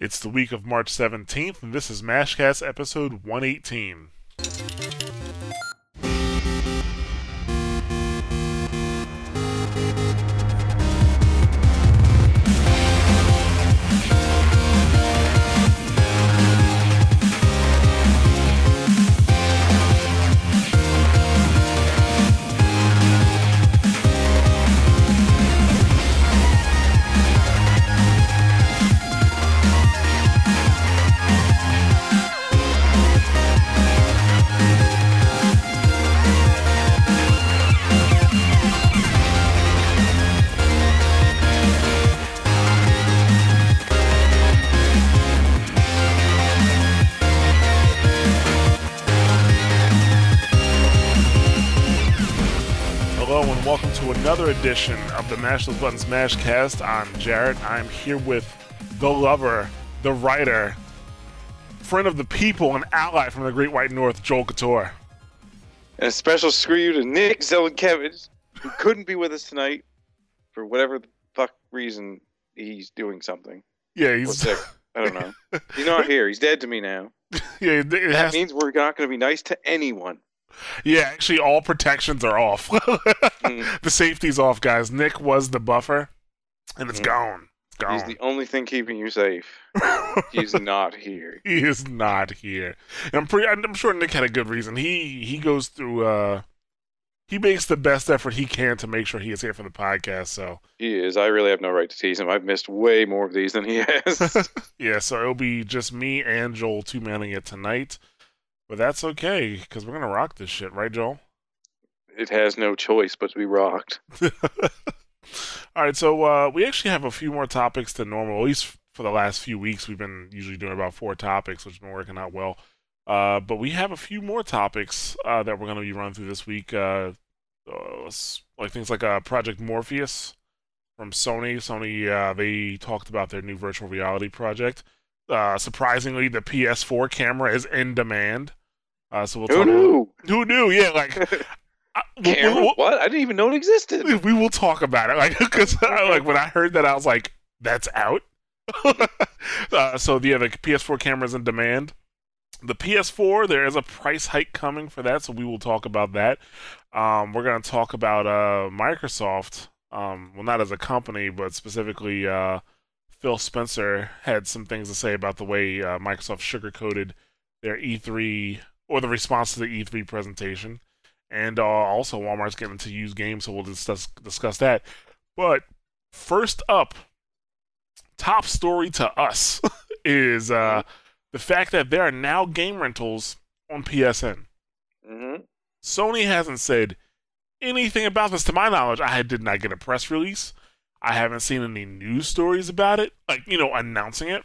It's the week of March 17th, and this is Mashcast episode 118. Edition of the Mash Button Buttons Mashcast. I'm Jared. I'm here with the lover, the writer, friend of the people, and ally from the Great White North, Joel Couture. And a special screw you to Nick Zelenkevich, who couldn't be with us tonight for whatever the fuck reason he's doing something. Yeah, he's sick. I don't know. He's not here. He's dead to me now. yeah, it That means we're not going to be nice to anyone. Yeah. Actually, all protections are off. Mm. the safety's off, guys. Nick was the buffer, and it's Mm. gone. It's He's gone. He's the only thing keeping you safe. He's not here. he is not here. And I'm pretty. I'm sure Nick had a good reason. He he goes through. uh He makes the best effort he can to make sure he is here for the podcast. So He is. I really have no right to tease him. I've missed way more of these than he has. yeah, so it'll be just me and Joel two manning it tonight. But that's okay because we're gonna rock this shit, right, Joel? it has no choice but to be rocked. All right, so uh, we actually have a few more topics than normal. At least for the last few weeks, we've been usually doing about four topics, which has been working out well. Uh, but we have a few more topics uh, that we're going to be running through this week, uh, uh, like things like uh, Project Morpheus from Sony. Sony uh, they talked about their new virtual reality project. Uh, surprisingly, the PS4 camera is in demand. Uh, so we'll Who talk. knew? Who knew? Yeah, like I- we- we- Camera? we'll- What? I didn't even know it existed. we, we will talk about it like because like when i heard that i was like that's out uh, so yeah the ps4 cameras in demand the ps4 there is a price hike coming for that so we will talk about that um, we're going to talk about uh, microsoft um, well not as a company but specifically uh, phil spencer had some things to say about the way uh, microsoft sugarcoated their e3 or the response to the e3 presentation and uh, also Walmart's getting into used games, so we'll discuss discuss that. But first up, top story to us is uh, the fact that there are now game rentals on PSN. hmm Sony hasn't said anything about this to my knowledge. I did not get a press release. I haven't seen any news stories about it, like you know, announcing it.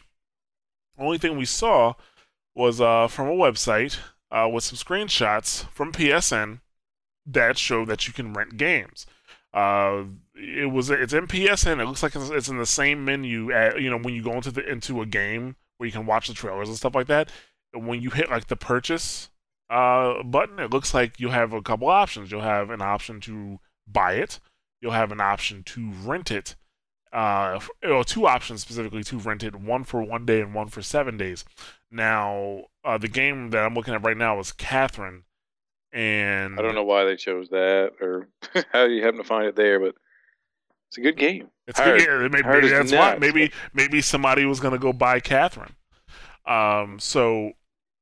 Only thing we saw was uh, from a website uh, with some screenshots from PSN that show that you can rent games. Uh, it was it's in PSN. It looks like it's, in the same menu. At, you know, when you go into the into a game where you can watch the trailers and stuff like that. And when you hit like the purchase uh, button, it looks like you have a couple options. You'll have an option to buy it. You'll have an option to rent it. Uh, or two options specifically to rent it, one for one day and one for seven days. Now, uh, the game that I'm looking at right now is Catherine, and I don't know why they chose that or how you happen to find it there, but it's a good game. It's Hard- good. Yeah, maybe, hard maybe that's why. nuts. Maybe maybe somebody was gonna go buy Catherine. Um. So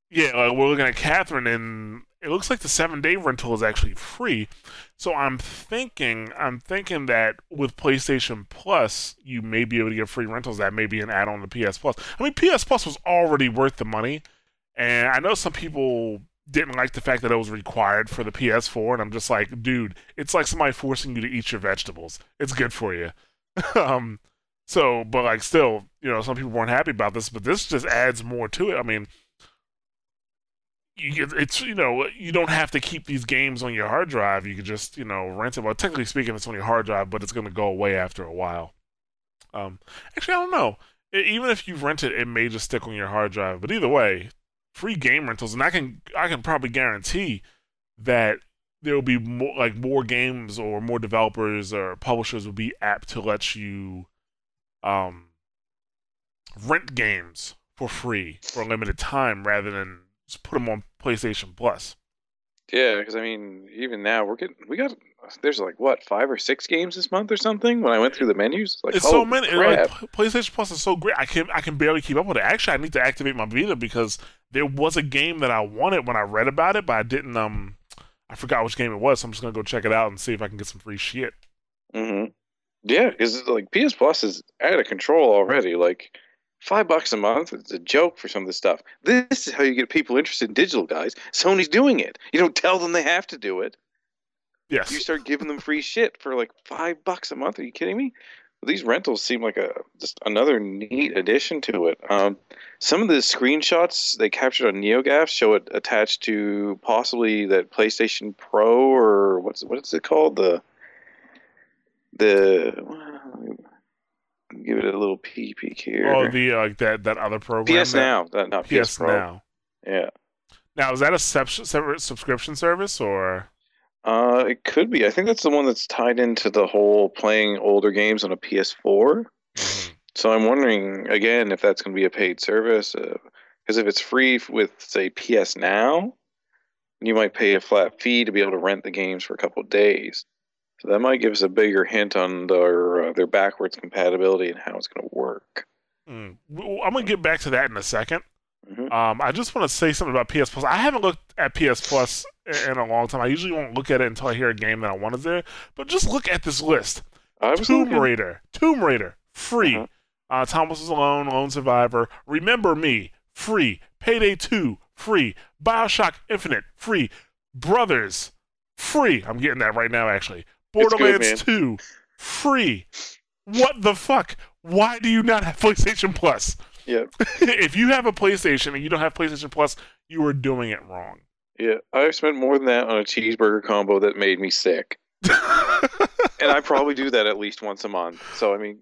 yeah, like we're looking at Catherine, and it looks like the seven day rental is actually free. So I'm thinking, I'm thinking that with PlayStation Plus, you may be able to get free rentals. That may be an add-on to PS Plus. I mean, PS Plus was already worth the money, and I know some people didn't like the fact that it was required for the PS4, and I'm just like, dude, it's like somebody forcing you to eat your vegetables. It's good for you. um, so, but like, still, you know, some people weren't happy about this, but this just adds more to it. I mean, it's you know, you don't have to keep these games on your hard drive. You could just you know rent it. Well, technically speaking, it's on your hard drive, but it's going to go away after a while. Um, actually, I don't know. E- even if you rent it, it may just stick on your hard drive. But either way, free game rentals, and I can I can probably guarantee that there will be more like more games or more developers or publishers will be apt to let you um rent games for free for a limited time rather than just put them on PlayStation Plus. Yeah, because I mean, even now we're getting we got there's like what five or six games this month or something. When I went through the menus, like it's so many. Like, PlayStation Plus is so great. I can I can barely keep up with it. Actually, I need to activate my Vita because there was a game that I wanted when I read about it, but I didn't. Um, I forgot which game it was. So I'm just gonna go check it out and see if I can get some free shit. Mm-hmm. Yeah, because like PS Plus is out of control already. Like five bucks a month, it's a joke for some of this stuff. This is how you get people interested in digital, guys. Sony's doing it. You don't tell them they have to do it. Yes. You start giving them free shit for like five bucks a month. Are you kidding me? These rentals seem like a just another neat addition to it. Um, some of the screenshots they captured on NeoGAF show it attached to possibly that PlayStation Pro or what's what is it called the the give it a little peek peek here. Oh, the uh, like that that other program. PS that- Now, that, not PS, PS Pro. Now. Yeah, Now is that a sep- separate subscription service or? uh, it could be. I think that's the one that's tied into the whole playing older games on a PS4. Mhm. So I'm wondering again if that's going to be a paid service, because if it's free with say PS Now, you might pay a flat fee to be able to rent the games for a couple of days. So that might give us a bigger hint on their uh, their backwards compatibility and how it's going to work. Mm. Well, I'm gonna get back to that in a second. Mhm. Um, I just want to say something about PS Plus. I haven't looked at PS Plus in a long time. I usually won't look at it until I hear a game that I want is there. But just look at this list: Tomb looking- Raider, Tomb Raider, free. Uh-huh. Uh, Thomas is Alone, Lone Survivor, Remember Me, free. Payday 2, free. Bioshock Infinite, free. Brothers, free. I'm getting that right now, actually. It's good, Borderlands 2, free. What the fuck? Why do you not have PlayStation Plus? Yeah. if you have a PlayStation and you don't have PlayStation Plus, you are doing it wrong. Yeah, I've spent more than that on a cheeseburger combo that made me sick, and I probably do that at least once a month. So I mean,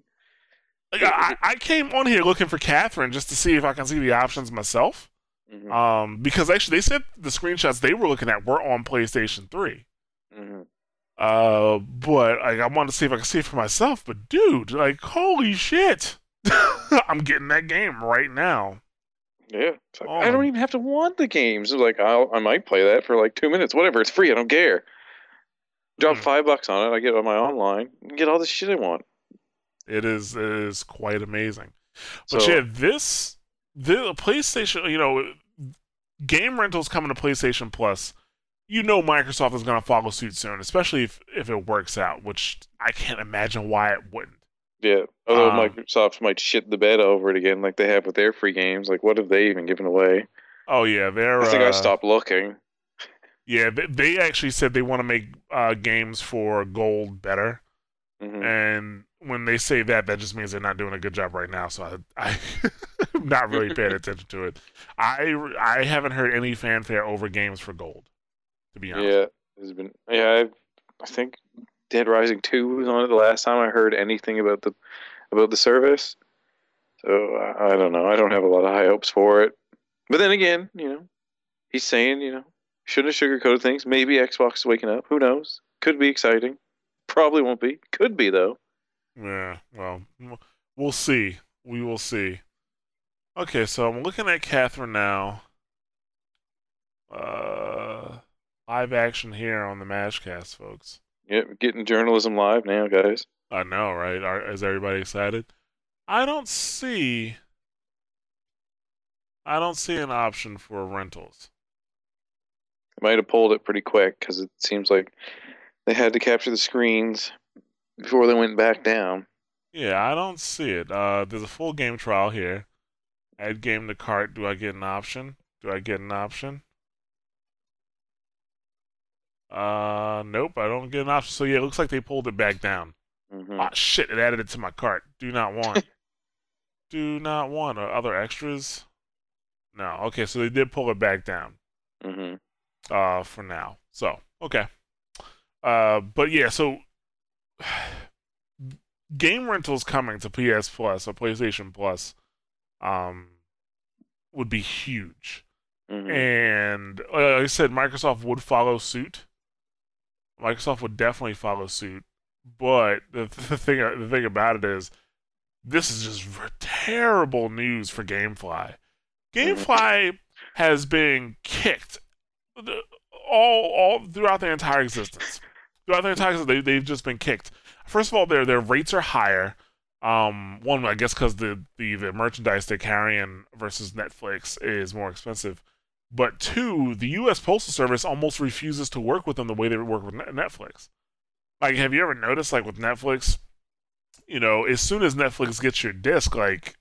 Like, I, I came on here looking for Catherine just to see if I can see the options myself. mhm, Um, because actually, they said the screenshots they were looking at were on PlayStation 3. mhm. Uh, but like, I wanted to see if I could see it for myself. But dude, like, holy shit, I'm getting that game right now. yeah, like, Oh I don't even have to want the games. Like I'll, I might play that for like two minutes, whatever. It's free. I don't care. Drop Hmm. five bucks on it. I get on my online. and Get all the shit I want. It is it is quite amazing. But So yeah, this the PlayStation, you know, game rentals coming to PlayStation Plus. You know, Microsoft is going to follow suit soon, especially if if it works out, which I can't imagine why it wouldn't. yeah, although Um, Microsoft might shit the bed over it again, like they have with their free games. Like, what have they even given away? Oh yeah, they're. I think I uh, stopped looking. Yeah, they, they actually said they want to make uh, games for gold better, hmm and when they say that, that just means they're not doing a good job right now. So I, I am not really paying attention to it. I I haven't heard any fanfare over games for gold, to be honest. Yeah, there's been. Yeah, I, I think Dead Rising Two was on it the last time I heard anything about the about the service. So I, I don't know. I don't have a lot of high hopes for it. But then again, you know, he's saying, you know, shouldn't have sugarcoated things. Maybe Xbox is waking up. Who knows? Could be exciting. Probably won't be. Could be though. Yeah, well, we'll see. We will see. Okay, so I'm looking at Catherine now. Uh, live action here on the Mashcast, folks. Yep, getting journalism live now, guys. I know, right? Are, is everybody excited? I don't see. I don't see an option for rentals. Might have pulled it pretty quick because it seems like they had to capture the screens before they went back down. Yeah, I don't see it. Uh, there's a full game trial here. Add game to cart. Do I get an option? Do I get an option? Uh, nope, I don't get an option. So yeah, it looks like they pulled it back down. hmm Ah, shit, it added it to my cart. Do not want. Do not want. Are other extras? No. Okay, so they did pull it back down. hmm uh for now. So, okay. Uh but yeah, so game rentals coming to PS Plus or PlayStation Plus um would be huge. hmm And uh, like I said Microsoft would follow suit. Microsoft would definitely follow suit. But the, the thing the thing about it is this is just terrible news for GameFly. GameFly has been kicked all all throughout their entire existence. Throughout their entire existence, they, they've just been kicked. First of all, their their rates are higher. Um, one, I guess, because the, the the merchandise they're carrying versus Netflix is more expensive. But two, the U.S. Postal Service almost refuses to work with them the way they work with Netflix. Like, have you ever noticed, like with Netflix, you know, as soon as Netflix gets your disc, like,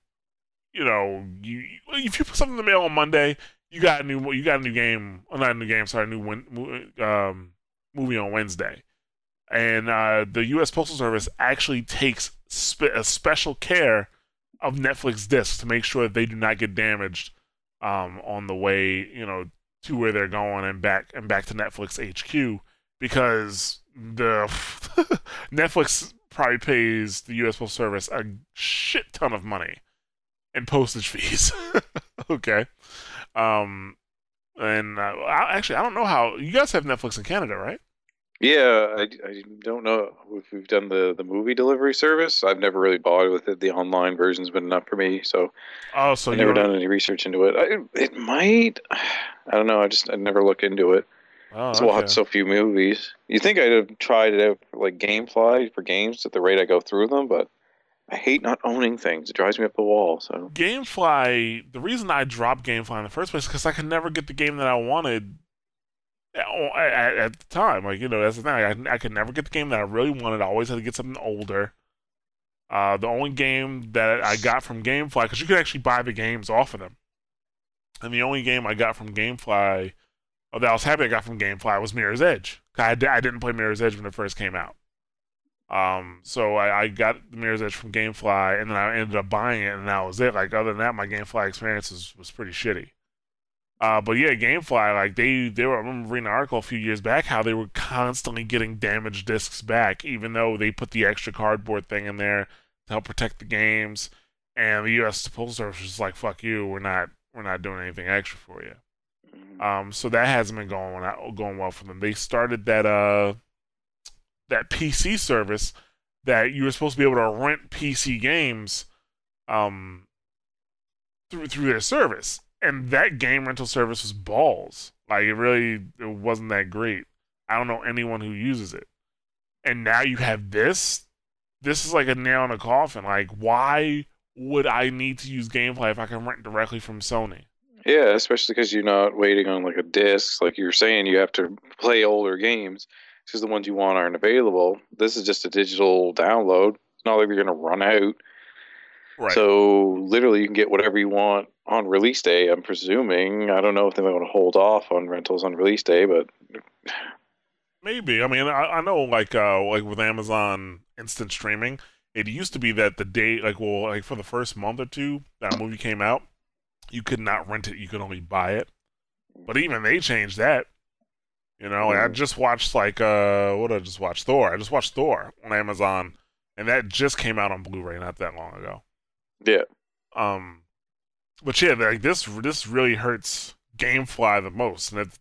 you know, you if you put something in the mail on Monday, you got a new you got a new game, oh, not a new game, sorry, a new win, um, movie on Wednesday, and uh, the U.S. Postal Service actually takes spe- a special care of Netflix discs to make sure that they do not get damaged um, on the way, you know, to where they're going and back and back to Netflix HQ because the Netflix probably pays the U.S. Postal Service a shit ton of money in postage fees. okay, um, and uh, I, actually, I don't know how you guys have Netflix in Canada, right? Yeah, I, I don't know if we've done the, the movie delivery service. I've never really bothered with it. The online version's been enough for me, so Oh, so I've never done any research into it. I, it might. I don't know. I just I never look into it. Oh, So okay. watch so few movies. You think I'd have tried it out for like GameFly for games at the rate I go through them, but I hate not owning things. It drives me up the wall. So GameFly, the reason I dropped GameFly in the first place is because I could never get the game that I wanted at, at, at the time. Like, you know, that's the thing. I, I could never get the game that I really wanted. I always had to get something older. Uh, the only game that I got from GameFly, because you could actually buy the games off of them. And the only game I got from GameFly, or that I was happy I got from GameFly, was Mirror's Edge. I, I didn't play Mirror's Edge when it first came out. Um, so I, I got the Mirror's Edge from GameFly, and then I ended up buying it, and that was it. Like other than that, my GameFly experience was, was pretty shitty. Uh, but yeah, GameFly, like they they were. I remember reading an article a few years back how they were constantly getting damaged discs back, even though they put the extra cardboard thing in there to help protect the games. And the U.S. Postal Service was like, "Fuck you, we're not we're not doing anything extra for you." Um, so that hasn't been going out, going well for them. They started that uh that PC service that you were supposed to be able to rent PC games um through through their service. And that game rental service was balls. Like it really it wasn't that great. I don't know anyone who uses it. And now you have this. This is like a nail in a coffin. Like why would I need to use GameFly if I can rent directly from Sony? yeah, especially because you're not waiting on like a disc. Like you're saying, you have to play older games because the ones you want aren't available. This is just a digital download. It's not like you're gonna run out. Right. So literally, you can get whatever you want on release day. I'm presuming. I don't know if they might want to hold off on rentals on release day, but Maybe. I mean, I, I know like uh like with Amazon instant streaming, it used to be that the day like well like for the first month or two that movie came out, you could not rent it, you could only buy it. But even they changed that. You know, like, I Mhm. just watched like uh what did I just watch? Thor. I just watched Thor on Amazon and that just came out on Blu-ray not that long ago. yeah, Um, but yeah, like this this really hurts GameFly the most, and if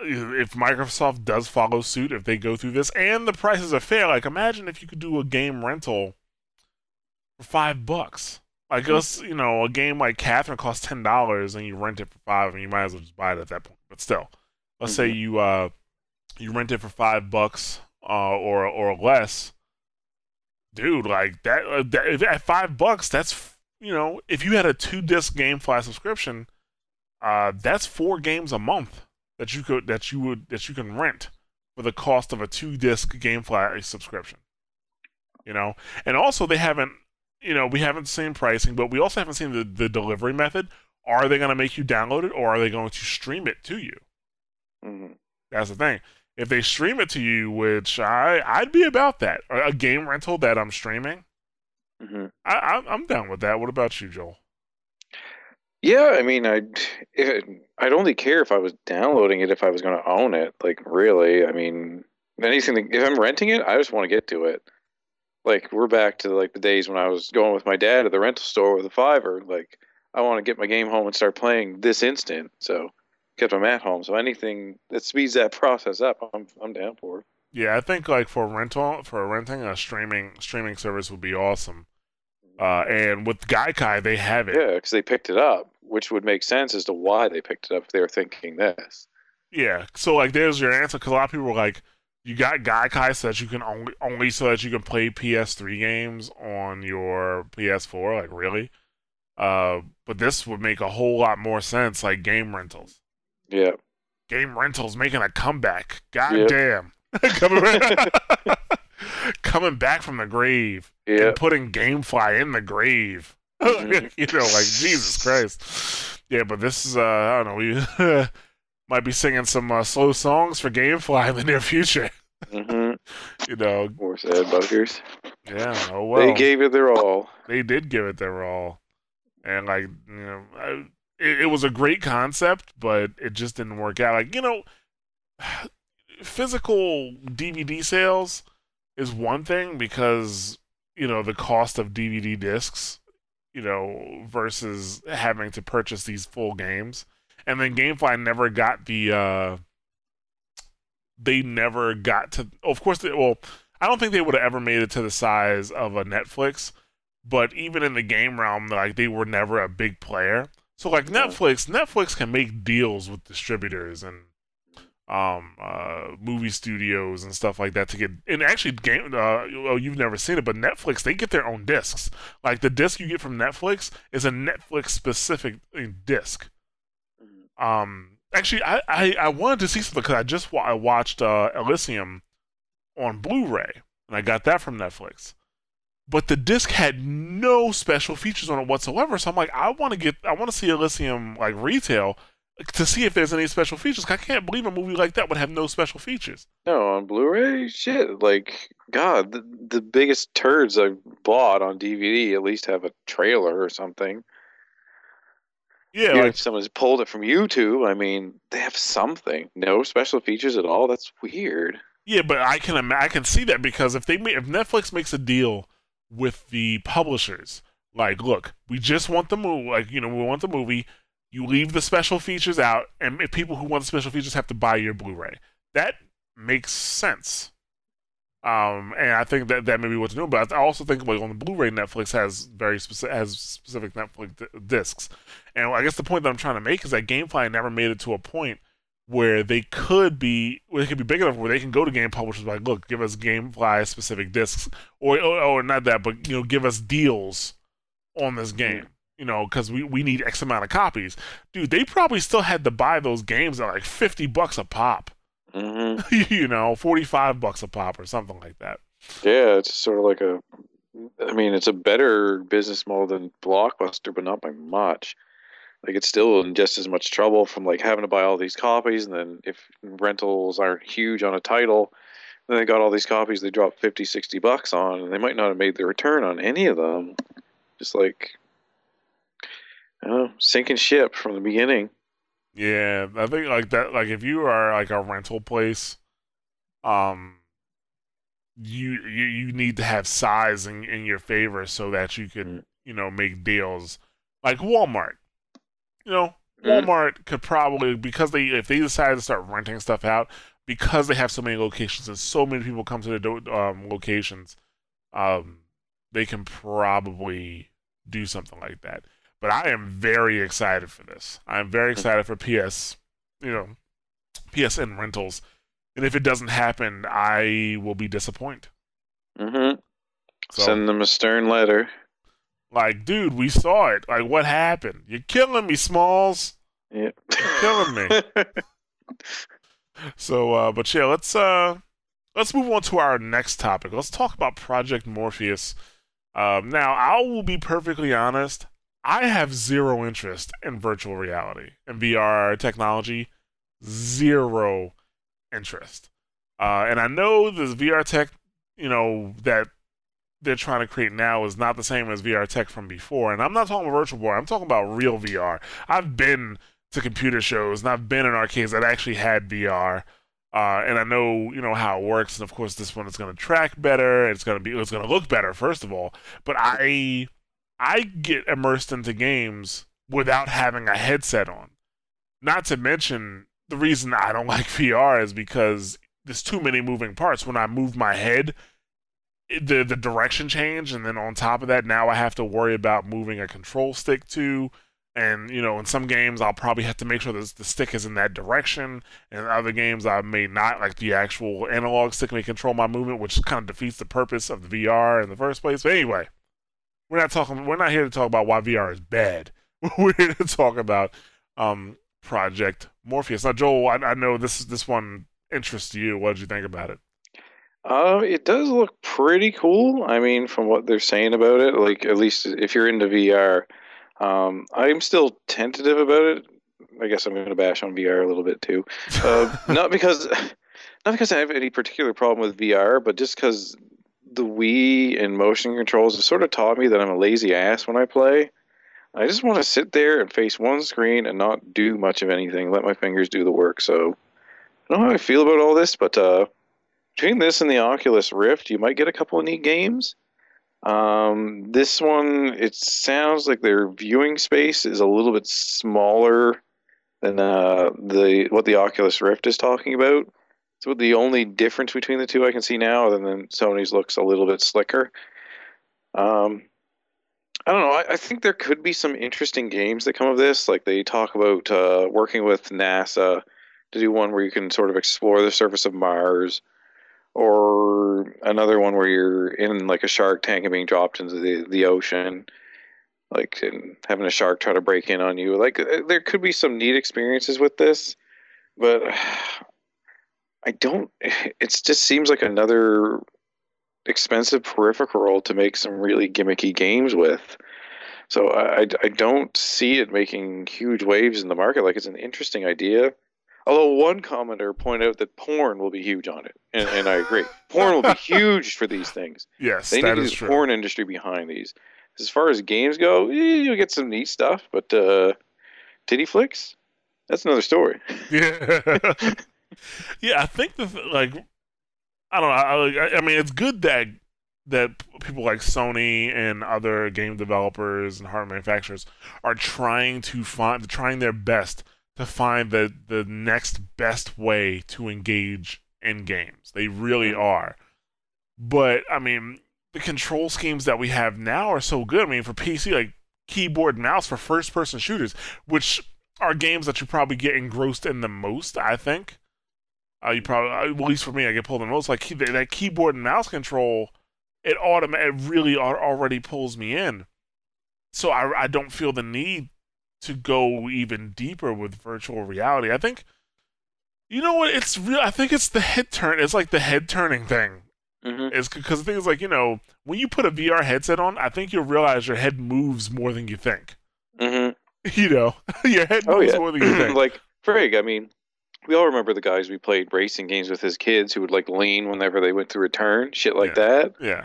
if Microsoft does follow suit, if they go through this, and the prices are fair, like imagine if you could do a game rental for five bucks. Like let's you know a game like Catherine costs ten dollars and you rent it for five, and you might as well just buy it at that point. But still, let's say you uh you rent it for five bucks uh or or less dude, like that, uh, that if, at five bucks, that's you know, if you had a two disc GameFly subscription, uh, that's four games a month that you could that you would that you can rent for the cost of a two disc GameFly subscription. You know, and also they haven't, you know, we haven't seen pricing, but we also haven't seen the the delivery method. Are they going to make you download it, or are they going to stream it to you? Mhm. That's the thing. If they stream it to you, which I I'd be about that, a game rental that I'm streaming. Mhm. I, I'm down with that. What about you, Joel? yeah. I mean, I'd if, I'd only care if I was downloading it if I was going to own it. Like, really, I mean, anything. that- If I'm renting it, I just want to get to it. Like, we're back to like the days when I was going with my dad to the rental store with a fiver. Like, I want to get my game home and start playing this instant. So, kept them at home. So anything that speeds that process up, I'm I'm down for. Yeah, I think like for rental for renting a streaming streaming service would be awesome. Uh, and with Gaikai, they have it. Yeah, because they picked it up, which would make sense as to why they picked it up if they were thinking this. Yeah. So like, there's your answer. Because a lot of people were like, "You got Gaikai so that you can only only so that you can play PS3 games on your PS4." Like, really? Uh, but this would make a whole lot more sense, like game rentals. Yeah. Game rentals making a comeback. God Yep. damn. coming, back from the grave Yeah. and putting GameFly in the grave. You know, like Jesus Christ. Yeah, but this is uh I don't know, we might be singing some uh, slow songs for GameFly in the near future. hmm You know, Poor sad buggers. yeah. Oh well. they gave it their all. they did give it their all, and like you know, I, it, it was a great concept, but it just didn't work out. Like you know, physical DVD sales is one thing because you know the cost of DVD discs, you know, versus having to purchase these full games, and then GameFly never got the. uh they never got to. Of course, they, well, I don't think they would have ever made it to the size of a Netflix but even in the game realm, like they were never a big player. So like Netflix, Netflix can make deals with distributors and um uh movie studios and stuff like that to get and actually game uh oh you've never seen it but Netflix they get their own discs. Like the disc you get from Netflix is a Netflix specific uh, disc. Um actually I I, I wanted to see something because I just wa- I watched uh Elysium on Blu-ray and I got that from Netflix. But the disc had no special features on it whatsoever. So I'm like, I want to get, I want to see Elysium like retail to see if there's any special features. I can't believe a movie like that would have no special features. No, on Blu-ray, shit. Like, God, the, the biggest turds I've bought on DVD at least have a trailer or something. Yeah, Even like if someone's pulled it from YouTube, I mean, they have something. No special features at all. That's weird. yeah, but I can I can see that because if they if Netflix makes a deal with the publishers, like, look, we just want the movie, like you know, we want the movie. You leave the special features out, and people who want the special features have to buy your Blu-ray. That makes sense. Um, and I think that that may be what to do. But I also think like on the Blu-ray, Netflix has very specific has specific Netflix di- discs. And I guess the point that I'm trying to make is that GameFly never made it to a point where they could be where they could be big enough where they can go to game publishers like, look, give us GameFly specific discs, or, or or not that, but you know, give us deals on this game. You know, because we, we need X amount of copies. Dude, they probably still had to buy those games at like fifty bucks a pop. hmm you know, forty five bucks a pop or something like that. Yeah, it's sort of like a. I mean, it's a better business model than Blockbuster, but not by much. Like, it's still in just as much trouble from like having to buy all these copies, and then if rentals aren't huge on a title, then they got all these copies they dropped 50, 60 bucks on, and they might not have made the return on any of them. Just like, I sinking ship from the beginning. Yeah, I think like that. Like if you are like a rental place, um, you you, you need to have size in, in your favor so that you can you know make deals. Like Walmart, you know, Mm. Walmart could probably because they if they decide to start renting stuff out because they have so many locations and so many people come to their do- um, locations, um, they can probably do something like that. But I am very excited for this. I'm very excited for PS, you know, PSN rentals. And if it doesn't happen, I will be disappointed. Mm-hmm. So, Send them a stern letter. like, dude, we saw it. Like, what happened? You're killing me, Smalls. Yeah. You're killing me. So, uh, but yeah, let's uh, let's move on to our next topic. Let's talk about Project Morpheus. Um, now, I will be perfectly honest. I have zero interest in virtual reality and VR technology. Zero interest. Uh, and I know this VR tech, you know, that they're trying to create now is not the same as VR tech from before. And I'm not talking about Virtual Boy. I'm talking about real VR. I've been to computer shows and I've been in arcades that actually had VR. Uh, and I know you know how it works, and of course this one is going to track better. It's going to be it's going to look better first of all. But I I get immersed into games without having a headset on. Not to mention the reason I don't like VR is because there's too many moving parts. When I move my head, the the direction change, and then on top of that, now I have to worry about moving a control stick too. And you know, in some games, I'll probably have to make sure that the stick is in that direction. And other games, I may not, like the actual analog stick may control my movement, which kind of defeats the purpose of the VR in the first place. But anyway, we're not talking. We're not here to talk about why VR is bad. We're here to talk about um, Project Morpheus. Now, Joel, I, I know this this one interests you. What did you think about it? Uh, it does look pretty cool. I mean, from what they're saying about it, like at least if you're into VR, um, I'm still tentative about it. I guess I'm going to bash on VR a little bit too, uh, not because not because I have any particular problem with VR, but just because the Wii and motion controls have sort of taught me that I'm a lazy ass when I play. I just want to sit there and face one screen and not do much of anything. Let my fingers do the work. So I don't know how I feel about all this, but uh, between this and the Oculus Rift, you might get a couple of neat games. Um, this one, it sounds like their viewing space is a little bit smaller than uh, the what the Oculus Rift is talking about. So the only difference between the two I can see now, other than Sony's looks a little bit slicker. Um, I don't know. I, I, think there could be some interesting games that come of this. Like they talk about uh, working with NASA to do one where you can sort of explore the surface of Mars or another one where you're in like a shark tank and being dropped into the, the ocean like and having a shark try to break in on you like uh, there could be some neat experiences with this but i don't it just seems like another expensive peripheral to make some really gimmicky games with so I, I don't see it making huge waves in the market like it's an interesting idea Although one commenter pointed out that porn will be huge on it, and, and I agree. porn will be huge for these things. Yes, they need the porn industry behind these. As far as games go, eh, you'll get some neat stuff, but uh, titty flicks, that's another story. Yeah, yeah. I think the like, I don't know. I, I mean, it's good that that people like Sony and other game developers and hardware manufacturers are trying to find, trying their best to find the the next best way to engage in games. They really are. But I mean, the control schemes that we have now are so good. I mean, for PC, like keyboard and mouse for first person shooters, which are games that you probably get engrossed in the most. I think. Uh, you probably, uh, at least for me, I get pulled the most. Like that keyboard and mouse control, it automatic, it really already pulls me in. So I, I don't feel the need to go even deeper with virtual reality. I think you know what? It's real. I think it's the head turn. It's like the head turning thing. Mm-hmm. It's because the thing is like you know when you put a VR headset on, I think you'll realize your head moves more than you think. Mm-hmm. You know, your head oh, moves oh, yeah. more than you think. like Frig, I mean, we all remember the guys we played racing games with his kids who would like lean whenever they went through a turn, shit like yeah. that. Yeah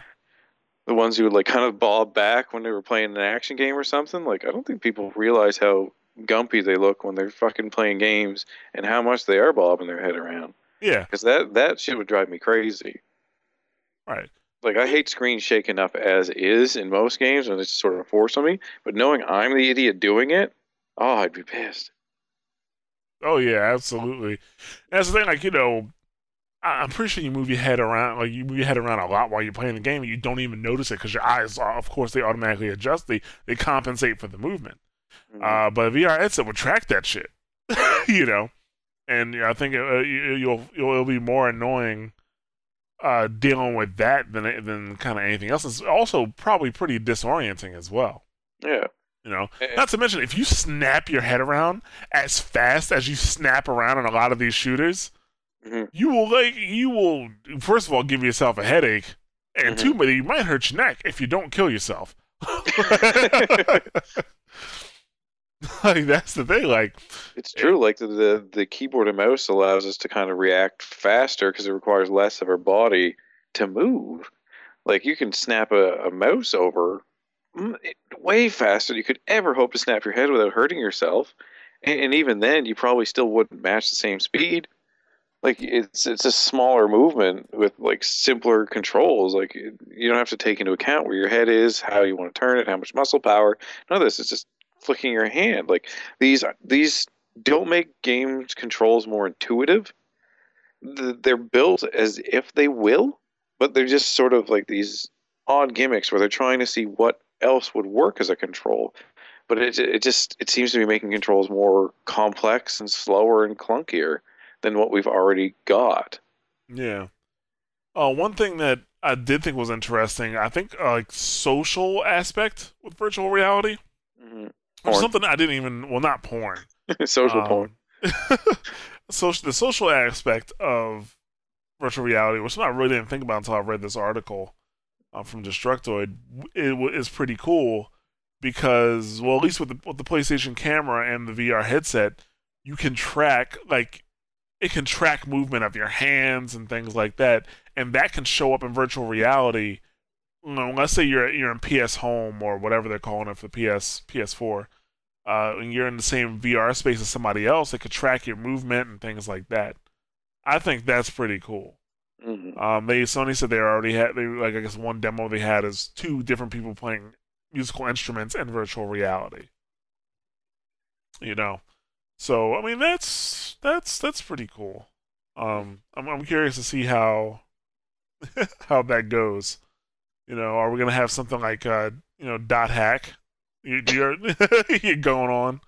the ones who would like kind of bob back when they were playing an action game or something. Like I don't think people realize how gumpy they look when they're fucking playing games and how much they are bobbing their head around. Yeah, because that that shit would drive me crazy. Right. Like I hate screen shaking up as is in most games when it's sort of forced on me. But knowing I'm the idiot doing it, oh, I'd be pissed. Oh yeah, absolutely. That's the thing. Like you know, I'm pretty sure you move your head around, like you move your head around a lot while you're playing the game, and you don't even notice it because your eyes, are, of course, they automatically adjust. They they compensate for the movement. Mm-hmm. Uh, but VR headset would track that shit, you know. And I think uh, you'll, you'll it'll be more annoying uh, dealing with that than than kind of anything else. It's also probably pretty disorienting as well. Yeah. You know, not to mention if you snap your head around as fast as you snap around in a lot of these shooters, mm-hmm. you will like you will first of all give yourself a headache, and mm-hmm. two, but you might hurt your neck if you don't kill yourself. like that's the thing. Like it's true. Like the, the, the keyboard and mouse allows us to kind of react faster because it requires less of our body to move. Like you can snap a, a mouse over way faster than you could ever hope to snap your head without hurting yourself. And, and even then, you probably still wouldn't match the same speed. Like it's it's a smaller movement with like simpler controls. Like you don't have to take into account where your head is how you want to turn it how much muscle power. None of this It's just flicking your hand. Like these these don't make games controls more intuitive. They're built as if they will but they're just sort of like these odd gimmicks where they're trying to see what else would work as a control. But it it just it seems to be making controls more complex and slower and clunkier than what we've already got. Yeah. Uh, one thing that I did think was interesting, I think uh, like social aspect with virtual reality, Mm-hmm. Porn. something I didn't even well not porn. Social Um, porn. social the social aspect of virtual reality, which I really didn't think about until I read this article uh, from Destructoid, it w- is pretty cool because, well, at least with the with the PlayStation camera and the VR headset, you can track like it can track movement of your hands and things like that, and that can show up in virtual reality. You know, let's say you're you're in PS Home or whatever they're calling it for PS PS4 uh, and you're in the same VR space as somebody else, it could track your movement and things like that. I think that's pretty cool. Mhm. Um, they Sony said they already had they like I guess one demo they had is two different people playing musical instruments in virtual reality. You know, so I mean that's that's that's pretty cool. Um, I'm I'm curious to see how how that goes. You know, are we gonna have something like uh, you know dot hack? You, you're you're going on.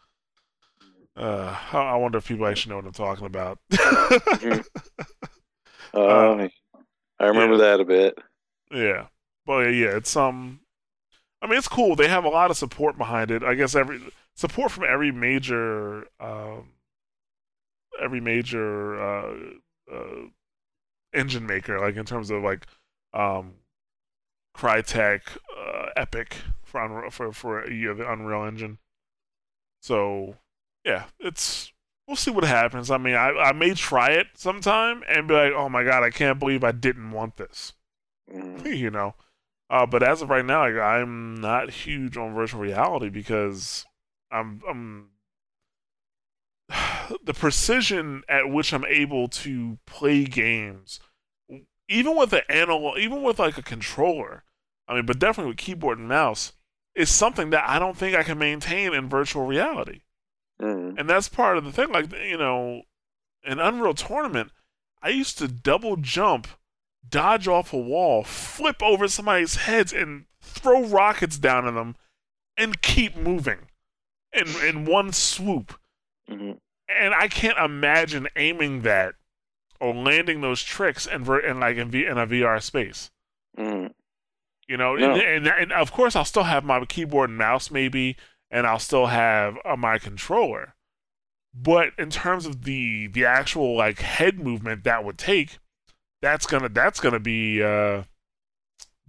Uh, I I wonder if people actually know what I'm talking about. Uh, I remember that a bit. Yeah, well, yeah, it's um, I mean, it's cool. They have a lot of support behind it. I guess every support from every major, um, every major uh, uh, engine maker, like in terms of like, um, Crytek, uh, Epic for Unreal, for for you know, the Unreal Engine. So, yeah, it's we'll see what happens. I mean, I I may try it sometime and be like, oh my god, I can't believe I didn't want this Mhm. you know. Uh, but as of right now, like, I'm not huge on virtual reality because I'm I'm the precision at which I'm able to play games, even with an analog, even with like a controller. I mean, but definitely with keyboard and mouse, is something that I don't think I can maintain in virtual reality. Mhm. And that's part of the thing. Like, you know, in Unreal Tournament, I used to double jump, dodge off a wall, flip over somebody's heads, and throw rockets down on them and keep moving in, in one swoop. Mhm. And I can't imagine aiming that or landing those tricks in, in like in, v- in a VR space. Mhm. You know, No. and, and and of course I'll still have my keyboard and mouse maybe, and I'll still have uh, my controller. But in terms of the the actual like head movement that would take, that's gonna that's gonna be uh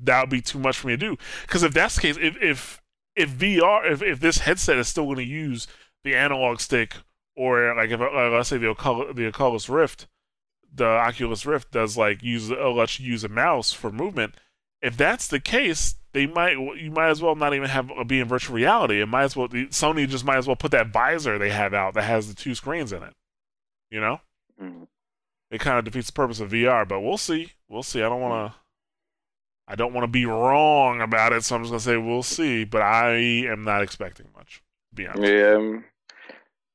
that would be too much for me to do. Because if that's the case, if if if VR if if this headset is still to use the analog stick or like if uh, let's say the Ocul- the Oculus Rift, the Oculus Rift does like use uh, lets use a mouse for movement. If that's the case, they might you might as well not even have uh, be in virtual reality. It might as well Sony just might as well put that visor they have out that has the two screens in it. You know, Mhm. it kind of defeats the purpose of VR. But we'll see. We'll see. I don't want to. I don't want to be wrong about it, so I'm just gonna say we'll see. But I am not expecting much. To be honest. Yeah, um,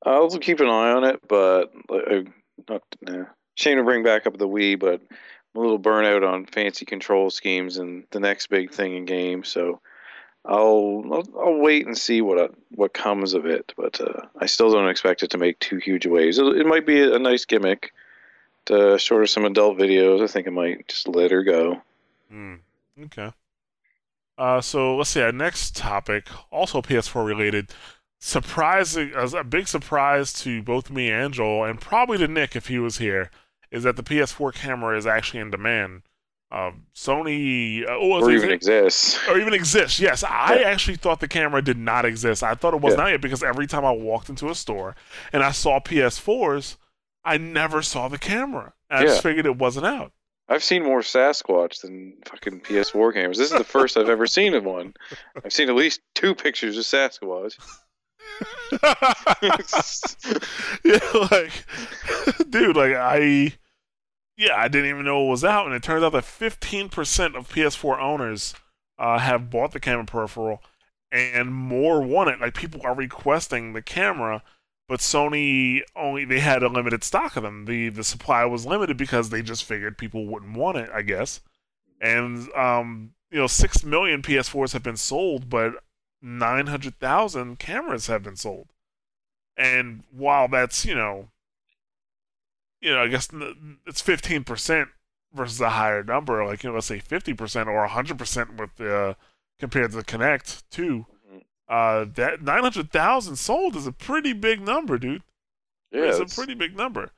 I'll keep an eye on it, but like, not nah. shame to bring back up the Wii, but I'm a little burnout on fancy control schemes and the next big thing in games. So I'll I'll, I'll wait and see what uh, what comes of it. But uh, I still don't expect it to make too huge waves. It, it might be a nice gimmick to short some adult videos. I think I might just let her go. Hmm. Okay. Uh, so let's see. Our next topic, also PS4 related, surprising, a big surprise to both me and Joel, and probably to Nick if he was here, is that the PS4 camera is actually in demand. Um, Sony, uh, oh, Or even it- exists. or even exists. Yes, I Yeah. actually thought the camera did not exist. I thought it was Yeah. not yet because every time I walked into a store and I saw PS4s, I never saw the camera. I Yeah. just figured it wasn't out. I've seen more Sasquatch than fucking PS4 cameras. This is the first I've ever seen of one. I've seen at least two pictures of Sasquatch. yeah, like, dude, like I, yeah, I didn't even know it was out, and it turns out that 15% of PS4 owners uh, have bought the camera peripheral, and more want it. Like people are requesting the camera, but Sony only they had a limited stock of them. the The supply was limited because they just figured people wouldn't want it, I guess. and um, you know, six million PS4s have been sold, but nine hundred thousand cameras have been sold. And while that's you know, you know, I guess it's fifteen percent versus a higher number, like you know, let's say fifty percent or hundred percent with the uh, compared to the Kinect two. Mhm. Uh, that nine hundred thousand sold is a pretty big number, dude. Yeah, it's a pretty big number.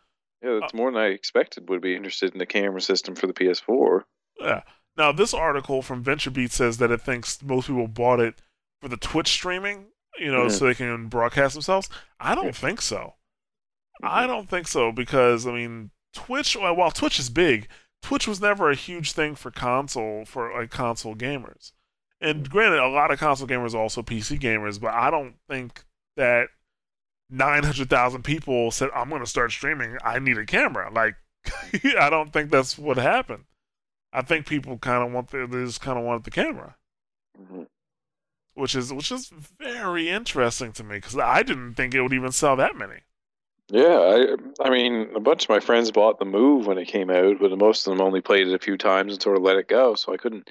yeah, that's more than I expected would be interested in the camera system for the PS4. Yeah. Now, this article from VentureBeat says that it thinks most people bought it for the Twitch streaming, you know, Mhm. so they can broadcast themselves. I don't think so. I don't think so because I mean, Twitch. Well, while Twitch is big, Twitch was never a huge thing for console for like console gamers. And granted, a lot of console gamers are also PC gamers, but I don't think that nine hundred thousand people said, "I'm going to start streaming. I need a camera." Like, I don't think that's what happened. I think people kind of want the, they just kind of wanted the camera, Mhm. which is which is very interesting to me because I didn't think it would even sell that many. Yeah, I, I mean, a bunch of my friends bought the Move when it came out, but most of them only played it a few times and sort of let it go. So I couldn't,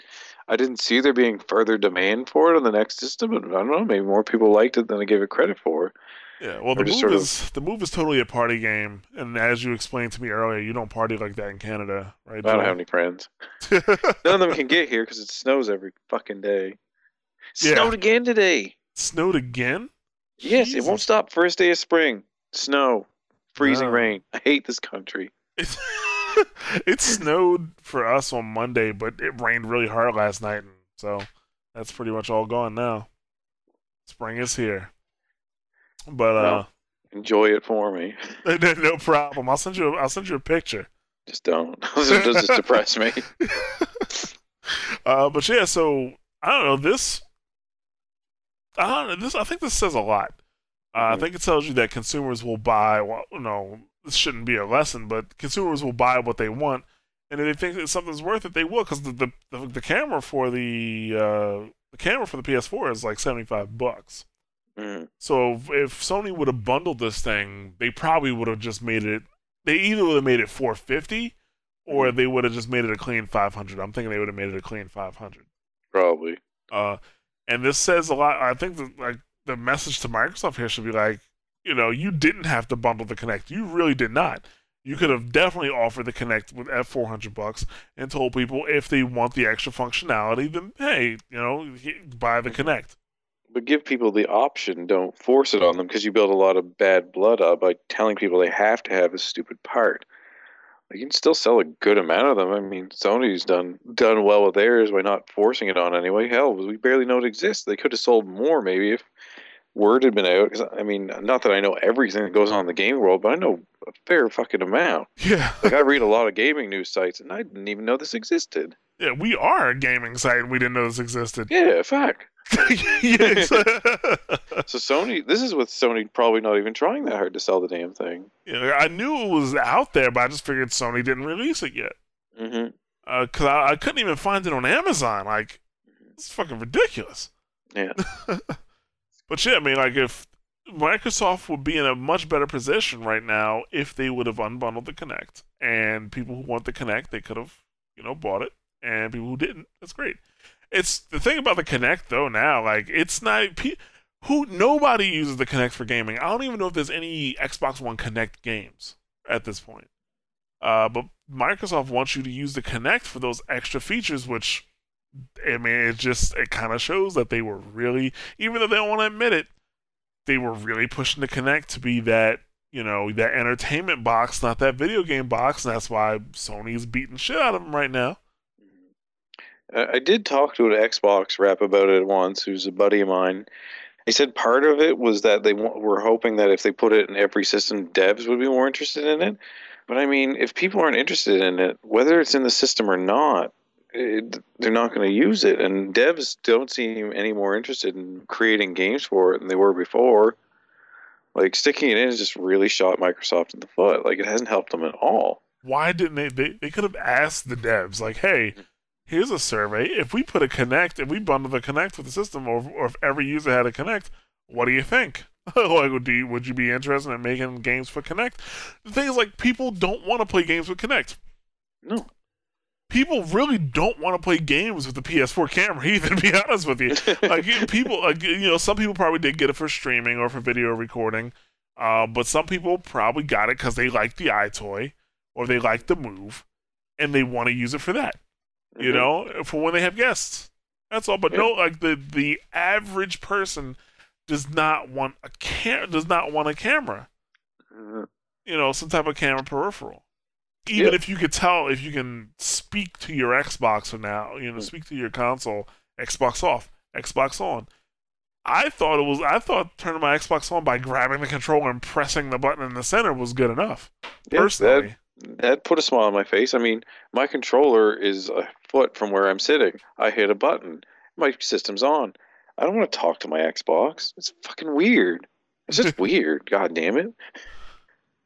I didn't see there being further demand for it on the next system. But I don't know, maybe more people liked it than I gave it credit for. Yeah, well, Or the move sort of- is the move is totally a party game, and as you explained to me earlier, you don't party like that in Canada, right? I don't have any friends. None of them can get here because it snows every fucking day. Yeah. Snowed again today. Snowed again? Yes, it won't stop. First day of spring, snow, freezing rain. I hate this country. It, it snowed for us on Monday, but it rained really hard last night, and so that's pretty much all gone now. Spring is here, but uh, Well. Enjoy it for me. no problem. I'll send you. A, I'll send you a picture. Just don't. it does just depress me. uh, but yeah, so I don't know this. I don't know this. I think this says a lot. Uh, I Mhm. think it tells you that consumers will buy. Well, no, this shouldn't be a lesson, but consumers will buy what they want, and if they think that something's worth it, they will. Because the, the the the camera for the uh, the camera for the PS4 is like seventy five bucks. Mm. So if, if Sony would have bundled this thing, they probably would have just made it. They either would have made it four fifty, or they would have just made it a clean five hundred. I'm thinking they would have made it a clean five hundred. Probably. Uh, and this says a lot. I think that like the message to Microsoft here should be like, you know, you didn't have to bundle the Kinect. You really did not. You could have definitely offered the Kinect with at 400 bucks and told people if they want the extra functionality, then hey, you know, buy the Kinect. But give people the option. Don't force it on them because you build a lot of bad blood up by telling people they have to have a stupid part. You can still sell a good amount of them. I mean, Sony's done done well with theirs by not forcing it on anyway. Hell, we barely know it exists. They could have sold more maybe if word had been out. 'Cause, I mean, not that I know everything that goes on in the game world, but I know a fair fucking amount. Yeah, Like I read a lot of gaming news sites, and I didn't even know this existed. yeah, we are a gaming site. and We didn't know this existed. Yeah, fact. yes. So Sony, this is with Sony probably not even trying that hard to sell the damn thing. yeah, I knew it was out there, but I just figured Sony didn't release it yet. hmm because I, I couldn't even find it on Amazon. Like, it's fucking ridiculous. Yeah. but yeah, I mean, like, if Microsoft would be in a much better position right now if they would have unbundled the Kinect, and people who want the Kinect, they could have, you know, bought it, and people who didn't, that's great. It's the thing about the Kinect though. Now, like, it's not pe- who nobody uses the Kinect for gaming. I don't even know if there's any Xbox One Kinect games at this point. Uh, but Microsoft wants you to use the Kinect for those extra features, which I mean, it just it kind of shows that they were really, even though they don't want to admit it, they were really pushing the Kinect to be that you know that entertainment box, not that video game box, and that's why Sony's beating shit out of them right now. I I did talk to an Xbox rep about it once, who's a buddy of mine. He said part of it was that they wa- were hoping that if they put it in every system, devs would be more interested in it. But I mean, if people aren't interested in it, whether it's in the system or not, it, they're not going to use it. And devs don't seem any more interested in creating games for it than they were before. Like sticking it in has just really shot Microsoft in the foot. Like it hasn't helped them at all. Why didn't they? They, they could have asked the devs, like, hey, here's a survey. If we put a Kinect, if we bundle the Kinect with the system, or, or if every user had a Kinect, what do you think? like, would you, would you be interested in making games for Kinect? The thing is, like, people don't want to play games with Kinect. No. people really don't want to play games with the PS4 camera either. To be honest with you, like people, like you know, some people probably did get it for streaming or for video recording, uh, but some people probably got it because they like the EyeToy or they like the Move, and they want to use it for that. You Mhm. know, for when they have guests. That's all. But no, like the the average person does not want a cam does not want a camera. Mhm. You know, some type of camera peripheral. Even Yeah. if you could tell, if you can speak to your Xbox or now, you know, Mm. speak to your console, Xbox off, Xbox on. I thought it was. I thought turning my Xbox on by grabbing the controller and pressing the button in the center was good enough. Yeah, personally, that that put a smile on my face. I mean, my controller is a foot from where I'm sitting. I hit a button. My system's on. I don't want to talk to my Xbox. It's fucking weird. It's just weird. God damn it.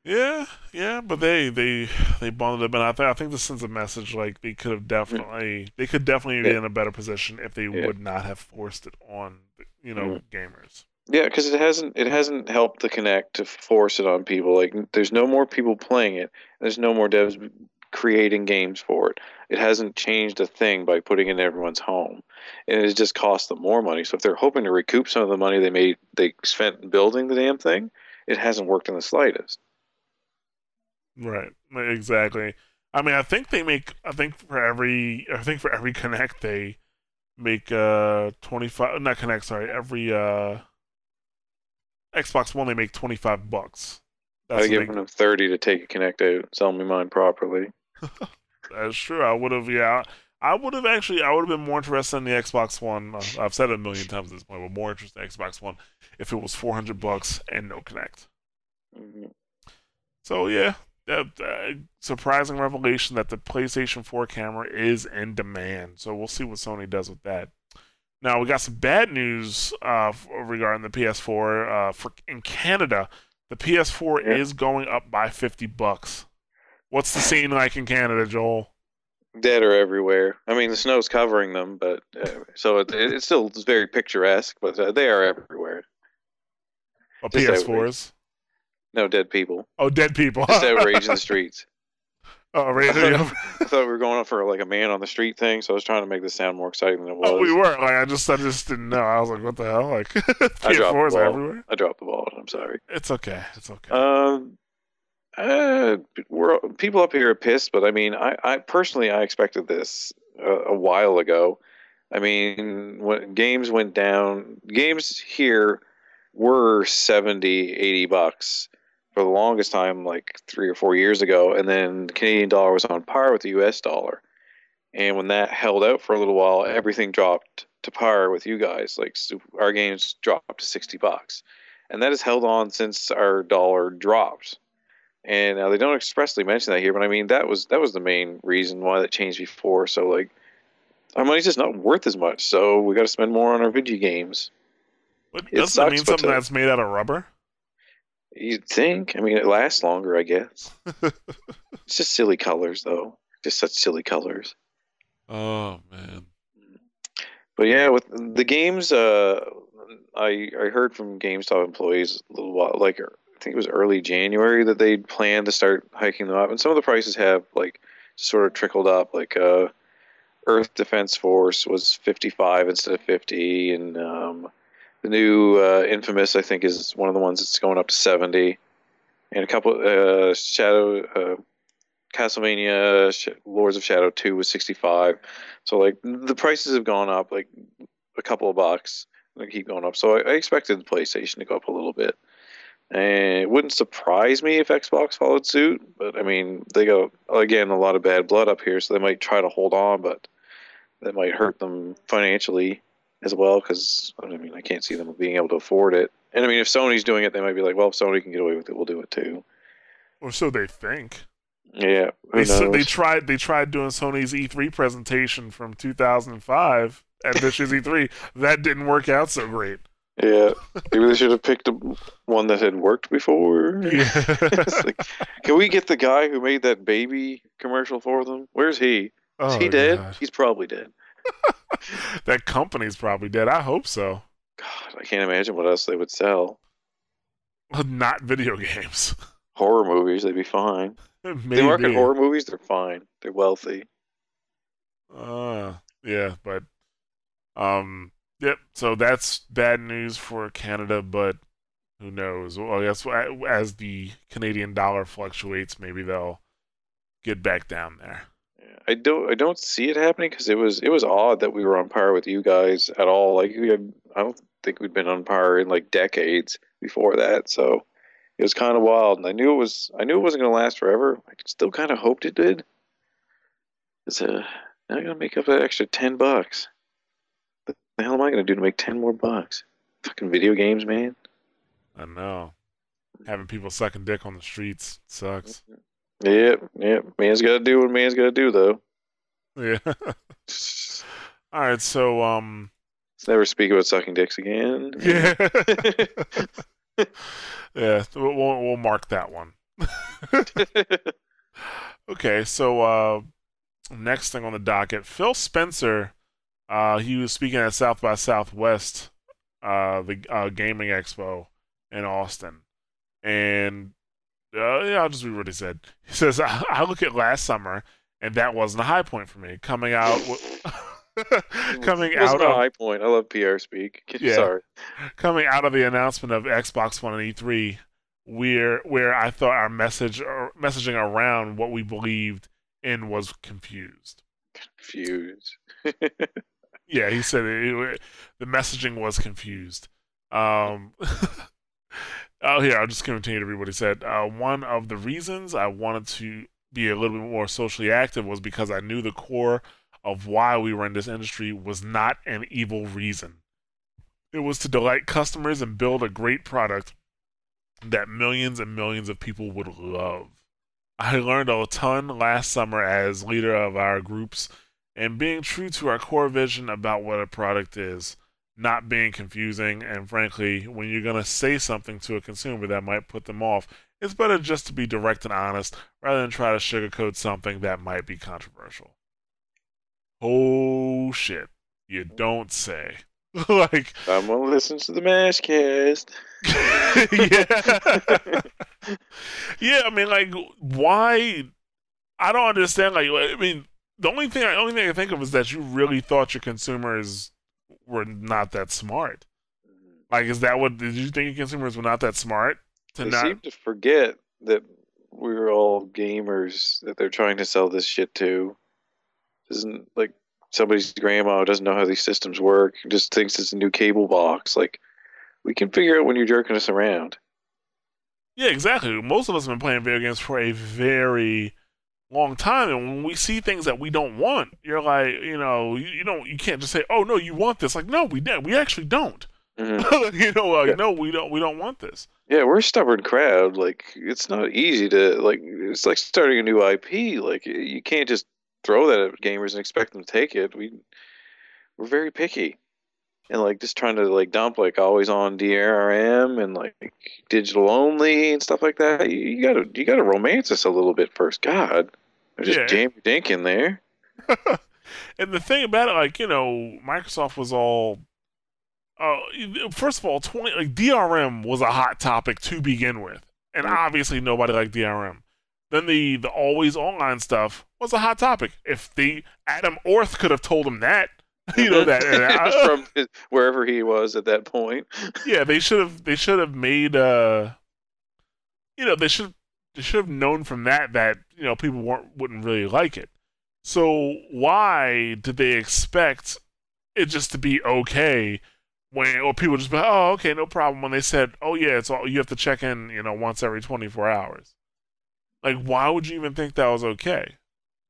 Yeah, yeah, but they they they bundled it, and I think I think this sends a message like they could have mm. definitely they could definitely be Yeah. in a better position if they Yeah. would not have forced it on you know mm. gamers. Yeah, because it hasn't it hasn't helped the Kinect to force it on people. Like, there's no more people playing it. There's no more devs creating games for it. It hasn't changed a thing by putting it in everyone's home, and it just cost them more money. So if they're hoping to recoup some of the money they made they spent building the damn thing, it hasn't worked in the slightest. Right, exactly. I mean, I think they make. I think for every I think for every Kinect they make uh twenty five. Not Kinect, sorry. Every uh Xbox One they make twenty five bucks. I'd That's what give they- them thirty to take a Kinect out, sell me mine properly. That's true. I would have, yeah. I would have actually, I would have been more interested in the Xbox One. Uh, I've said it a million times at this point, but more interested in the Xbox One if it was 400 bucks and no Kinect. Mhm. So, yeah, that, uh, surprising revelation that the PlayStation 4 camera is in demand. So, we'll see what Sony does with that. Now, we got some bad news uh, regarding the PS4. Uh, for In Canada, the PS4 Yeah. is going up by 50 bucks. What's the scene like in Canada, Joel? Dead are everywhere. I mean, the snow's covering them, but uh, so it, it still very picturesque. But uh, they are everywhere. Just PS4s. No dead people. Oh, dead people. Just outrage in the streets. Oh, right. I thought, I thought we were going up for like a man on the street thing, so I was trying to make this sound more exciting than it was. Oh, we were. Like, I just, I just didn't know. I was like, what the hell? Like, I dropped the PS4s ball. everywhere. I dropped the ball. I'm sorry. It's okay. It's okay. Um, uh, we're people up here are pissed, but I mean, I, I personally I expected this uh, a while ago. I mean, when games went down, games here were 70, 80 bucks for the longest time, like three or four years ago, and then the Canadian dollar was on par with the U.S. dollar. And when that held out for a little while, everything dropped to par with you guys. Like our games dropped to sixty bucks, and that has held on since our dollar dropped. And now they don't expressly mention that here, but I mean that was that was the main reason why that changed before. So like, our money's just not worth as much, so we got to spend more on our video games. but it doesn't that sucks, mean something uh, that's made out of rubber? You'd think. I mean, it lasts longer, I guess. it's just silly colors, though. Just such silly colors. Oh man. But yeah, with the games, uh, I I heard from GameStop employees a little while, like I think it was early January that they'd planned to start hiking them up, and some of the prices have like sort of trickled up. Like uh, Earth Defense Force was fifty five instead of fifty, and um, the new uh, Infamous I think is one of the ones that's going up to seventy, and a couple uh, Shadow. Uh, Castlevania Sh- Lords of Shadow 2 was 65. So like the prices have gone up like a couple of bucks. They keep going up. So I, I expected the PlayStation to go up a little bit. And it wouldn't surprise me if Xbox followed suit, but I mean they got again a lot of bad blood up here, so they might try to hold on, but that might hurt them financially as well. Because I mean I can't see them being able to afford it. And I mean if Sony's doing it, they might be like, well, if Sony can get away with it, we'll do it too. Or so they think. Yeah, They, s- they tried. They tried doing Sony's E3 presentation from 2005 at this year's E3. That didn't work out so great. Yeah, maybe they should have picked a, one that had worked before. It's like, can we get the guy who made that baby commercial for them? Where's he? Is Oh, he dead? God. He's probably dead. That company's probably dead. I hope so. God, I can't imagine what else they would sell. Not video games. Horror movies, they'd be fine. Maybe. They market horror movies, they're fine. They're wealthy. Uh, yeah, but um, yep. So that's bad news for Canada, but who knows? Well, I guess as the Canadian dollar fluctuates, maybe they'll get back down there. I don't I don't see it happening because it was it was odd that we were on par with you guys at all. Like we had, I don't think we'd been on par in like decades before that. So it was kind of wild, and I knew it was I knew it wasn't going to last forever. I still kind of hoped it did. It's uh, now I got to make up that extra ten bucks. What the hell am I going to do to make ten more bucks? Fucking video games, man. I know. Having people sucking dick on the streets sucks. Yep, yep. Man's got to do what man's got to do, though. Yeah. All right, so um. Let's never speak about sucking dicks again. Yeah. yeah, we'll we'll mark that one. okay, so uh, next thing on the docket, Phil Spencer. Uh, he was speaking at South by Southwest, uh, the uh, gaming expo in Austin, and uh, yeah, I'll just read what he said. He says, I, I look at last summer, and that wasn't a high point for me. Coming out, coming out a of high point. I love PR speak. Yeah. Sorry. coming out of the announcement of Xbox One and E3, where where I thought our message or messaging around what we believed in was confused. Confused. Yeah, he said it, it- the messaging was confused. Um, oh, here I'll just continue to read what he said. Uh, one of the reasons I wanted to be a little bit more socially active was because I knew the core of why we were in this industry was not an evil reason. It was to delight customers and build a great product that millions and millions of people would love. I learned a ton last summer as leader of our groups and being true to our core vision about what a product is, not being confusing, and frankly, when you're going to say something to a consumer that might put them off, it's better just to be direct and honest rather than try to sugarcoat something that might be controversial. Oh shit. You don't say. like, listens to listen to the Mashcast. yeah. yeah, I mean, like, why? I don't understand. Like, I mean, the only thing, the only thing I can think of is that you really thought your consumers were not that smart. Mm-hmm. Like, is that what? Did you think consumers were not that smart to They not? seem to forget that we're all gamers that they're trying to sell this shit to. Isn't like somebody's grandma doesn't know how these systems work, just thinks it's a new cable box. Like we can figure out when you're jerking us around. Yeah, exactly. Most of us have been playing video games for a very long time, and when we see things that we don't want, you're like, you know, you, you don't, you can't just say, "Oh no, you want this." Like, no, we did. We actually don't. Mhm. you know, like, Yeah. no, we don't. We don't want this. Yeah, we're a stubborn crowd. Like it's not easy to like. It's like starting a new IP. Like you can't just throw that at gamers and expect them to take it. We we're very picky, and like just trying to like dump like always on DRM and like digital only and stuff like that. You, you gotta you gotta romance us a little bit first. God, or just Yeah. jam dink in there. and the thing about it, like you know, Microsoft was all. Uh, first of all, twenty like DRM was a hot topic to begin with, and Mhm. obviously nobody liked DRM. Then the the always online stuff was a hot topic. If the Adam Orth could have told him that, you know that. and from his, wherever he was at that point. yeah, they should have they should have made uh, you know, they should they should have known from that that you know people weren't wouldn't really like it. So why did they expect it just to be okay when or people just be like, oh okay no problem when they said oh yeah it's all you have to check in you know once every 24 hours like why would you even think that was okay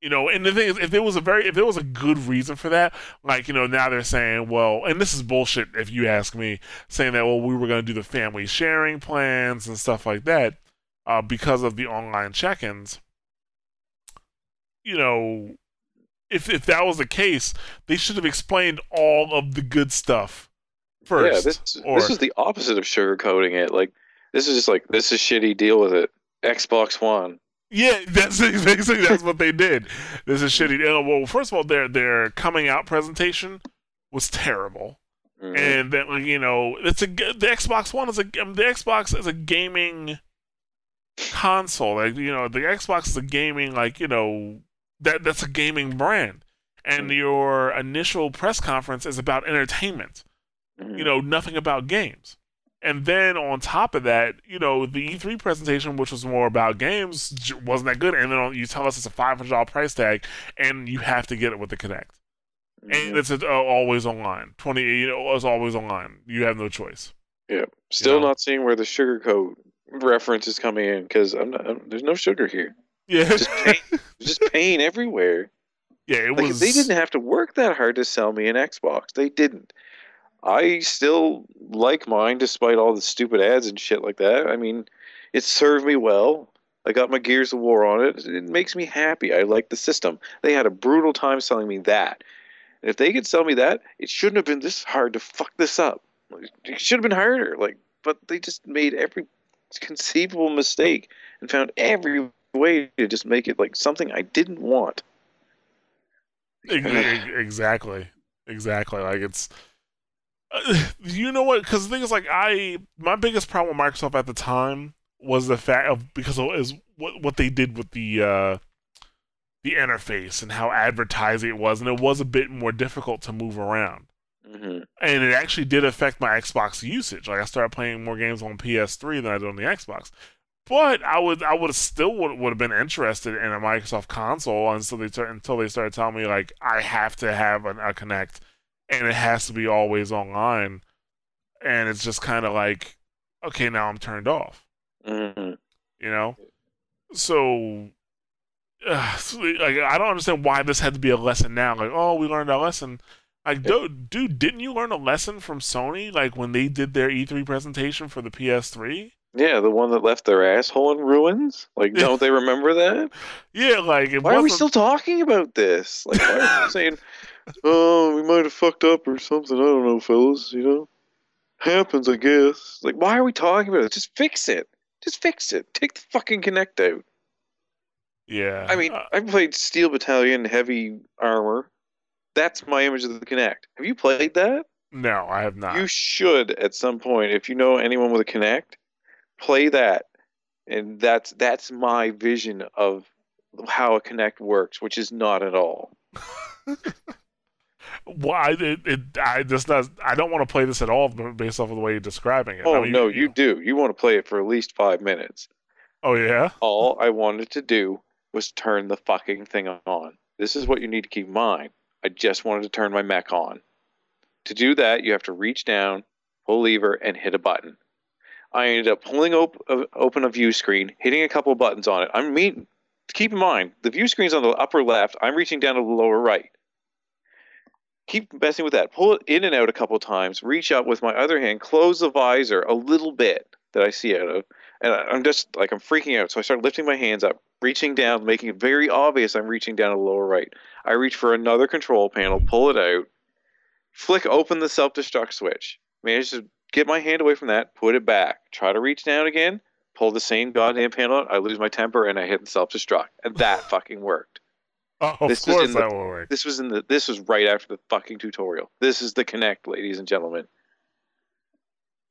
you know and the thing is if there was a very if there was a good reason for that like you know now they're saying well and this is bullshit if you ask me saying that well we were going to do the family sharing plans and stuff like that uh, because of the online check-ins you know if if that was the case they should have explained all of the good stuff first Yeah, this or- this is the opposite of sugarcoating it. Like this is just like this is shitty. Deal with it. Xbox One. Yeah, that's basically that's what they did. This is shitty. Uh, Well, first of all, their their coming out presentation was terrible, Mhm. and then like, you know, it's a the Xbox One is a the Xbox is a gaming console. Like you know, the Xbox is a gaming like you know that that's a gaming brand, and your initial press conference is about entertainment. Mhm. You know, nothing about games. And then on top of that, you know, the E3 presentation, which was more about games, wasn't that good. And then you tell us it's a five hundred dollar price tag, and you have to get it with the Kinect, and Mhm. it's uh, always online. Twenty, you know, it's always online. You have no choice. Yeah. Still know? not seeing where the sugar coat reference is coming in because I'm. I'm, there's no sugar here. Yeah, Just pain. Just pain everywhere. yeah. It Like was. they didn't have to work that hard to sell me an Xbox. They didn't. I still like mine despite all the stupid ads and shit like that. I mean, it served me well. I got my Gears of War on it. It makes me happy. I like the system. They had a brutal time selling me that. And if they could sell me that, it shouldn't have been this hard to fuck this up. It should have been harder. Like, but they just made every conceivable mistake and found every way to just make it like something I didn't want. Ex- ex- exactly exactly like it's uh, you know what because the thing is like i my biggest problem with microsoft at the time was the fact of because of is what what they did with the uh the interface and how advertising it was and it was a bit more difficult to move around hmm and it actually did affect my Xbox usage. Like I started playing more games on PS3 than I did on the Xbox. But I would I would have still would, would have been interested in a Microsoft console until they until they started telling me like I have to have an, a Kinect and it has to be always online. And it's just kind of like okay, now I'm turned off, hmm you know? So uh, so, like I don't understand why this had to be a lesson now. Like, oh, we learned our lesson. Like, dude, dude, didn't you learn a lesson from Sony? Like when they did their E3 presentation for the PS3? Yeah, the one that left their asshole in ruins. Like, don't they remember that? Yeah, like Why are we still talking about this? Like, why are we saying, "Oh, we might have fucked up" or something? I don't know, fellas. You know, happens, I guess. Like, why are we talking about it? Just fix it. Just fix it. Take the fucking Kinect out. Yeah, I mean, uh, I played Steel Battalion Heavy Armor. That's my image of the Kinect. Have you played that? no, I have not. You should at some point, if you know anyone with a Kinect, play that, and that's that's my vision of how a Kinect works, which is not at all. Why? It, it, I just not. I don't want to play this at all based off of the way you're describing it. Oh I mean, no, you do. You want to play it for at least five minutes. Oh yeah. All I wanted to do was turn the fucking thing on. This is what you need to keep in mind. I just wanted to turn my mech on. To do that, you have to reach down, pull lever, and hit a button. I ended up pulling op- uh, open a view screen, hitting a couple buttons on it. I mean, keep in mind, the view screen's on the upper left. I'm reaching down to the lower right. Keep messing with that. Pull it in and out a couple times. Reach up with my other hand, close the visor a little bit that I see out of, and I'm just like I'm freaking out. So I start lifting my hands up, reaching down, making it very obvious I'm reaching down to the lower right. I reach for another control panel, pull it out, flick open the self destruct switch. Manage to get my hand away from that, put it back, try to reach down again, pull the same goddamn panel out. I lose my temper and I hit the self destruct, and that fucking worked. Oh, of This course in the- that will work. This was in the. This was right after the fucking tutorial. This is the Kinect, ladies and gentlemen.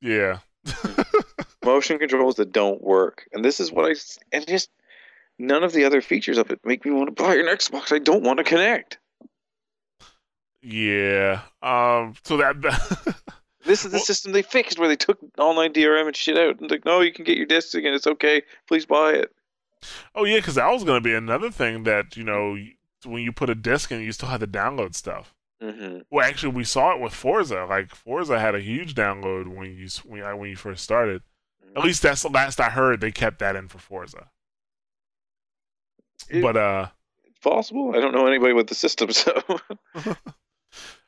Yeah. motion controls that don't work. And this is what I and just none of the other features of it make me want to buy an Xbox. I don't want to connect. Yeah. Um. So that. This is the Well- system they fixed where they took online DRM and shit out and like, no, you can get your discs again. It's okay. Please buy it. oh yeah, because that was gonna be another thing that you know when you put a disc in, you still had to download stuff. hmm Well, actually, we saw it with Forza. Like Forza had a huge download when you when, when you first started. At least that's the last I heard. They kept that in for Forza. It- But uh, It's possible. I don't know anybody with the system, so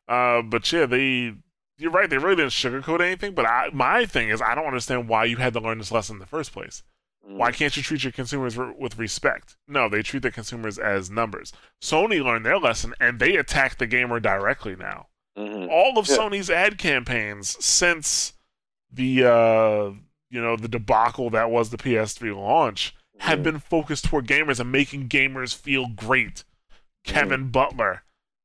uh, but yeah, they. You're right. They really didn't sugarcoat anything. But I, my thing is, I don't understand why you had to learn this lesson in the first place. Why can't you treat your consumers r- with respect? No, they treat their consumers as numbers. Sony learned their lesson and they attack the gamer directly now. Mhm. All of Yeah. Sony's ad campaigns since the uh, you know the debacle that was the PS3 launch have Mhm. been focused toward gamers and making gamers feel great. Kevin Butler,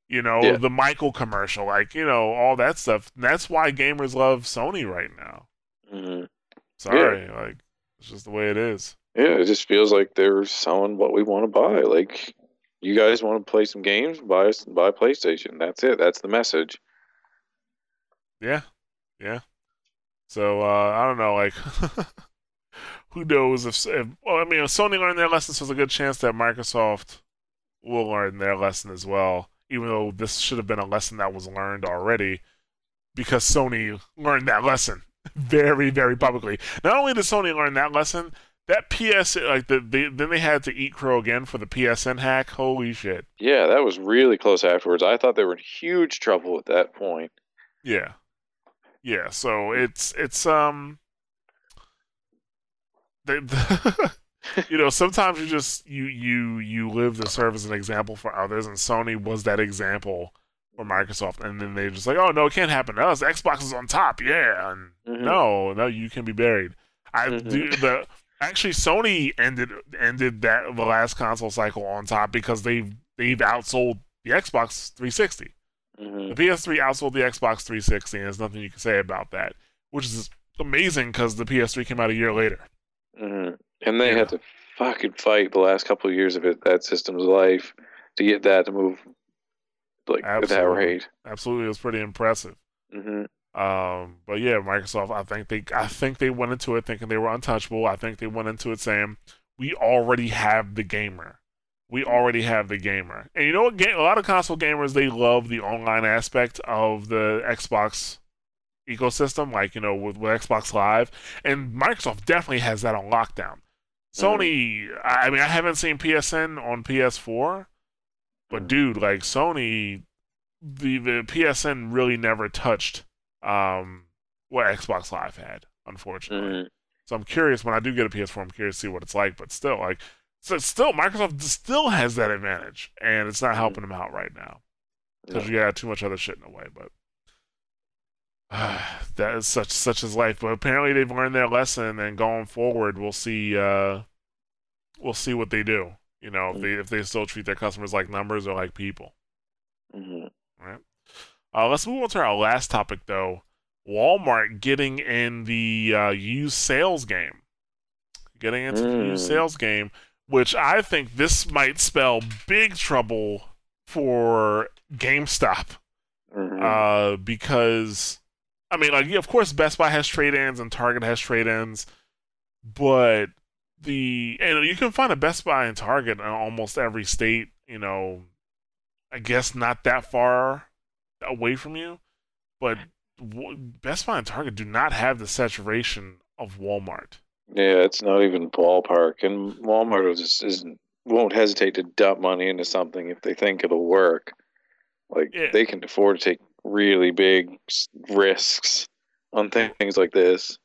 you know, Yeah. the Michael commercial, like you know all that stuff. And that's why gamers love Sony right now. Mhm. Sorry, like it's just the way it is. Yeah, it just feels like they're selling what we want to buy. Like You guys want to play some games? Buy us buy PlayStation. That's it. That's the message. Yeah, yeah. So uh, I don't know, like who knows if, if well, I mean, if Sony learned their lesson, so there's a good chance that Microsoft will learn their lesson as well. Even though this should have been a lesson that was learned already, because Sony learned that lesson very, very publicly. Not only did Sony learn that lesson, that PS like the, the then they had to eat crow again for the PSN hack. Holy shit! Yeah, that was really close afterwards. I thought they were in huge trouble at that point. Yeah, yeah. So it's it's um, the, the you know sometimes you just you you you live to serve as an example for others, and Sony was that example for Microsoft, and then they're just like, oh no, it can't happen to us. Xbox is on top, yeah. And Mhm. no, no, you can be buried. I Mhm. do the actually Sony ended ended that the last console cycle on top because they've they've outsold the Xbox 360. hmm The PS3 outsold the Xbox 360, and there's nothing you can say about that, which is amazing because the PS3 came out a year later. hmm And they Yeah. had to fucking fight the last couple of years of it that system's life to get that to move like at that Absolutely. rate. Absolutely, it was pretty impressive. hmm Um, but yeah, Microsoft. I think they, I think they went into it thinking they were untouchable. I think they went into it saying, "We already have the gamer. We already have the gamer." And you know what? Ga- A lot of console gamers they love the online aspect of the Xbox ecosystem, like you know with, with Xbox Live, and Microsoft definitely has that on lockdown. Sony, I I mean, I haven't seen PSN on PS4, but Mhm. dude, like Sony, the the PSN really never touched um what Xbox Live had, unfortunately. hmm So I'm curious when I do get a PS4, I'm curious to see what it's like. But still, like, so still Microsoft still has that advantage, and it's not helping them out right now because you got too much other shit in the way. But that is such such is life. But apparently they've learned their lesson, and going forward, we'll see. uh We'll see what they do. You know, if they if they still treat their customers like numbers or like people. hmm Uh, let's move on to our last topic, though. Walmart getting in the uh, used sales game. Getting into the used Mm. sales game, which I think this might spell big trouble for GameStop. hmm Uh, because, I mean, like, yeah, of course, Best Buy has trade ins and Target has trade ins, but the, and you can find a Best Buy and Target in almost every state, you know, I guess not that far away from you, but Best Buy and Target do not have the saturation of Walmart. Yeah, it's not even ballpark, and Walmart just isn't won't hesitate to dump money into something if they think it'll work. Like Yeah. they can afford to take really big risks on thi- things like this.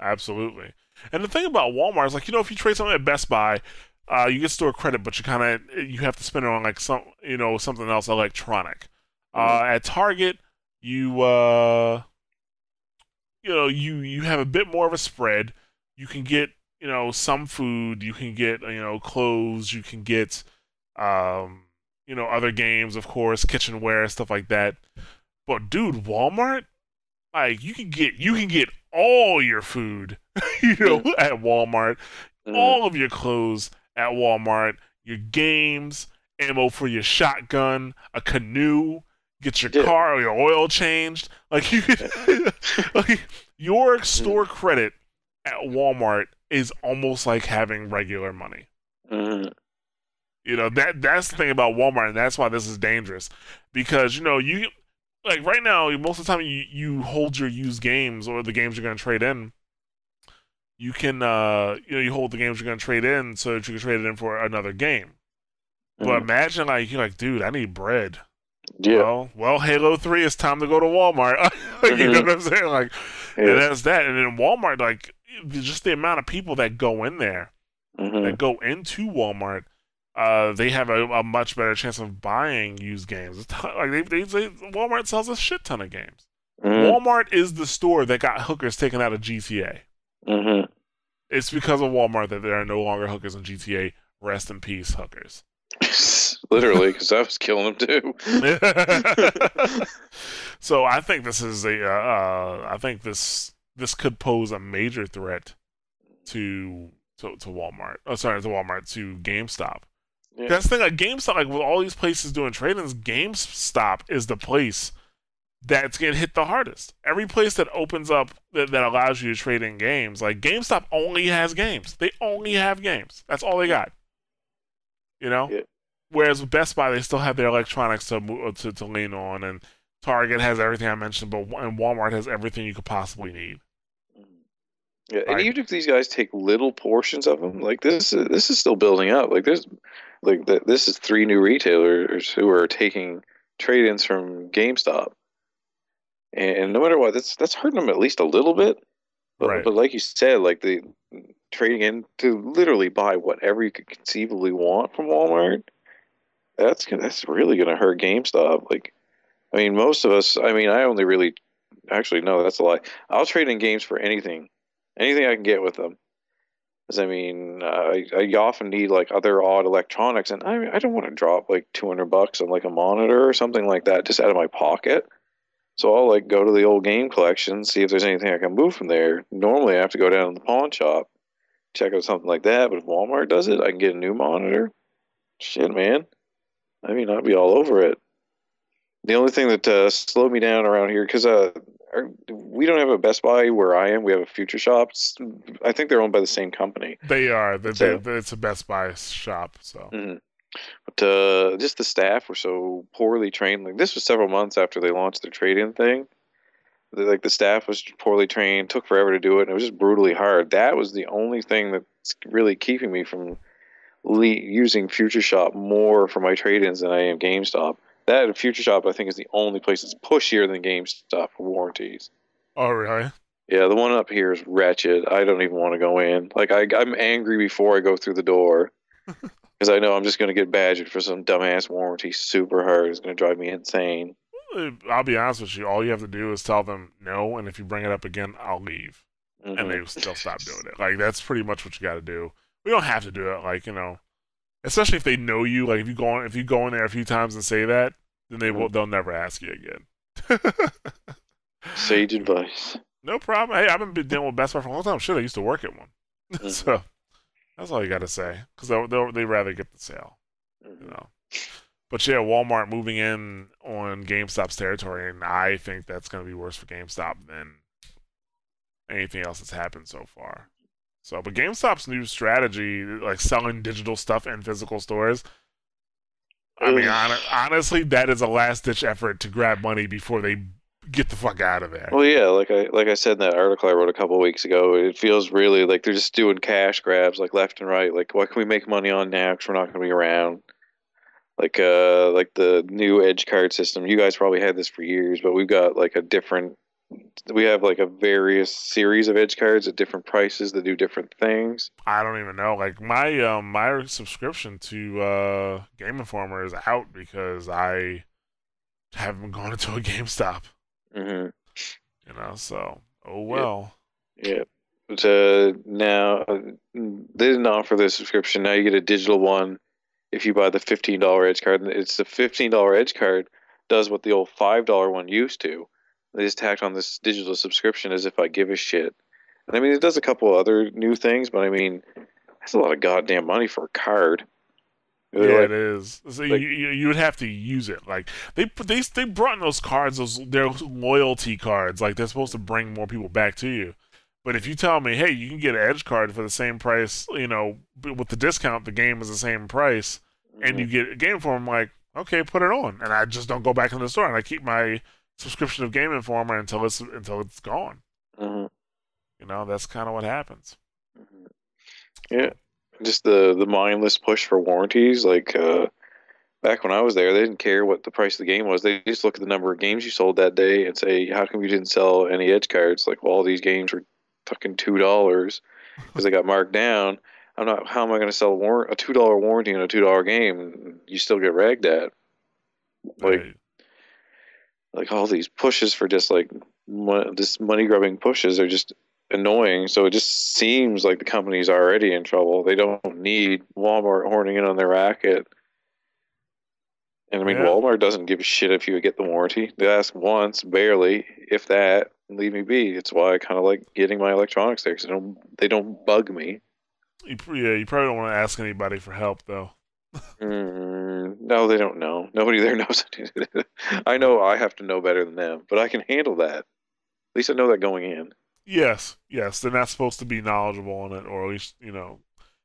Absolutely. And the thing about Walmart is like, you know, if you trade something at Best Buy, uh, you get store credit, but you kind of you have to spend it on like some, you know, something else electronic. Uh, at Target, you uh, you know, you you have a bit more of a spread. You can get, you know, some food. You can get, you know, clothes. You can get, um, you know, other games, of course, kitchenware, stuff like that. But dude, Walmart, like you can get you can get all your food, you know, at Walmart, Mhm. all of your clothes at Walmart, your games, ammo for your shotgun, a canoe, get your Yeah. car or your oil changed. Like you could, like your store credit at Walmart is almost like having regular money. Mhm. You know that that's the thing about Walmart, and that's why this is dangerous. Because you know you like right now, most of the time you you hold your used games or the games you're going to trade in. You can uh you know you hold the games you're going to trade in so that you can trade it in for another game. But Mhm. imagine like you're like, dude, I need bread. Yeah, Well, well, Halo Three, it's time to go to Walmart. You know what I'm saying? Like, and yeah. that's that. And then Walmart, like, just the amount of people that go in there Mhm. that go into Walmart, uh, they have a, a much better chance of buying used games. Like they, they, they, Walmart sells a shit ton of games. Mhm. Walmart is the store that got hookers taken out of GTA. Mhm. It's because of Walmart that there are no longer hookers in GTA. Rest in peace, hookers. Literally, because I was killing them too. so I think this is a. Uh, uh, I think this this could pose a major threat to to, to Walmart. Oh, sorry, to Walmart to GameStop Yeah. That's the thing. Like GameStop, like with all these places doing trade-ins, GameStop is the place that's getting hit the hardest. Every place that opens up that, that allows you to trade in games, like GameStop only has games. They only have games. That's all they got. You know. Yeah. Whereas with Best Buy, they still have their electronics to to, to lean on, and Target has everything I mentioned, but and Walmart has everything you could possibly need. Yeah, and Right. even if these guys take little portions of them, like this, is, this is still building up. Like there's, like th- this is three new retailers who are taking trade-ins from GameStop, and no matter what, that's that's hurting them at least a little bit. But, Right. but like you said, like the trading in to literally buy whatever you could conceivably want from Walmart, that's gonna, that's really gonna hurt GameStop. Like, I mean, most of us. I mean, I only really, actually, no, that's a lie. I'll trade in games for anything, anything I can get with them. Because I mean, I, I often need like other odd electronics, and I I don't want to drop like two hundred bucks on like a monitor or something like that just out of my pocket. So I'll like go to the old game collection, see if there's anything I can move from there. Normally, I have to go down to the pawn shop, check out something like that. But if Walmart does it, I can get a new monitor. Shit, man. I mean, I'd be all over it. The only thing that uh, slowed me down around here, because uh, our- we don't have a Best Buy where I am. We have a Future Shop. It's- I think they're owned by the same company. They are. They, So- they, it's a Best Buy shop, so Mhm. But uh, just the staff were so poorly trained. Like this was several months after they launched their trade-in thing. Like the staff was poorly trained, took forever to do it, and it was just brutally hard. That was the only thing that's really keeping me from le- using Future Shop more for my trade-ins than I am GameStop. That Future Shop, I think, is the only place that's pushier than GameStop for warranties. Oh, really? Yeah, the one up here is wretched. I don't even want to go in. Like I, I'm angry before I go through the door because I know I'm just going to get badgered for some dumbass warranty super hard. It's going to drive me insane. I'll be honest with you. All you have to do is tell them no, and if you bring it up again, I'll leave, and Mhm. they they'll stop doing it. Like that's pretty much what you got to do. We don't have to do it. Like you know, especially if they know you. Like if you go in, if you go in there a few times and say that, then they will. They'll never ask you again. Sage advice. no problem. Hey, I've been dealing with Best Buy for a long time. Shit, I used to work at one. Mhm. so that's all you got to say. Because they'll, they'll rather get the sale. you Mhm. know. But yeah, Walmart moving in on GameStop's territory, and I think that's going to be worse for GameStop than anything else that's happened so far. So, but GameStop's new strategy, like selling digital stuff in physical stores, I mean, hon- honestly, that is a last ditch effort to grab money before they get the fuck out of there. Well, yeah, like I like I said in that article I wrote a couple of weeks ago, it feels really like they're just doing cash grabs, like left and right. Like, what can we make money on now? Because we're not going to be around. Like, uh, like the new Edge card system. You guys probably had this for years, but we've got like a different. We have like a various series of Edge cards at different prices that do different things. I don't even know. Like my um my subscription to uh Game Informer is out because I haven't gone into a GameStop. Hmm You know, so oh well. Yeah. But uh, now they didn't offer the subscription. Now you get a digital one if you buy the fifteen dollar Edge card. And It's the fifteen dollar Edge card does what the old five dollar one used to. They just tacked on this digital subscription as if I give a shit. And I mean, it does a couple other new things, but I mean, that's a lot of goddamn money for a card. Yeah, like- it is. So like- you, you would have to use it. Like they they they brought in those cards, those their loyalty cards. Like they're supposed to bring more people back to you. But if you tell me, hey, you can get an Edge card for the same price, you know, with the discount, the game is the same price, and you get a game for them, like, okay, put it on, and I just don't go back in the store, and I keep my subscription of Game Informer until it's until it's gone. Mhm. You know, that's kind of what happens. Mhm. Yeah, just the the mindless push for warranties. Like uh, back when I was there, they didn't care what the price of the game was. They just look at the number of games you sold that day and say, "How come you didn't sell any edge cards?" Like, well, all these games were fucking two dollars because they got marked down. I'm not. How am I going to sell a, war- a two dollar warranty on a two dollar game? You still get ragged at. Like, Right. like all these pushes for just like mo- this money grubbing pushes are just annoying. So it just seems like the company's already in trouble. They don't need Walmart horning in on their racket. And I mean, Yeah. Walmart doesn't give a shit if you get the warranty. They ask once, barely, if that, leave me be. It's why I kind of like getting my electronics there because they don't they don't bug me. You, yeah, you probably don't want to ask anybody for help though. Mm, no, they don't know. Nobody there knows. I know I have to know better than them, but I can handle that. At least I know that going in. Yes, yes, they're not supposed to be knowledgeable on it, or at least you know,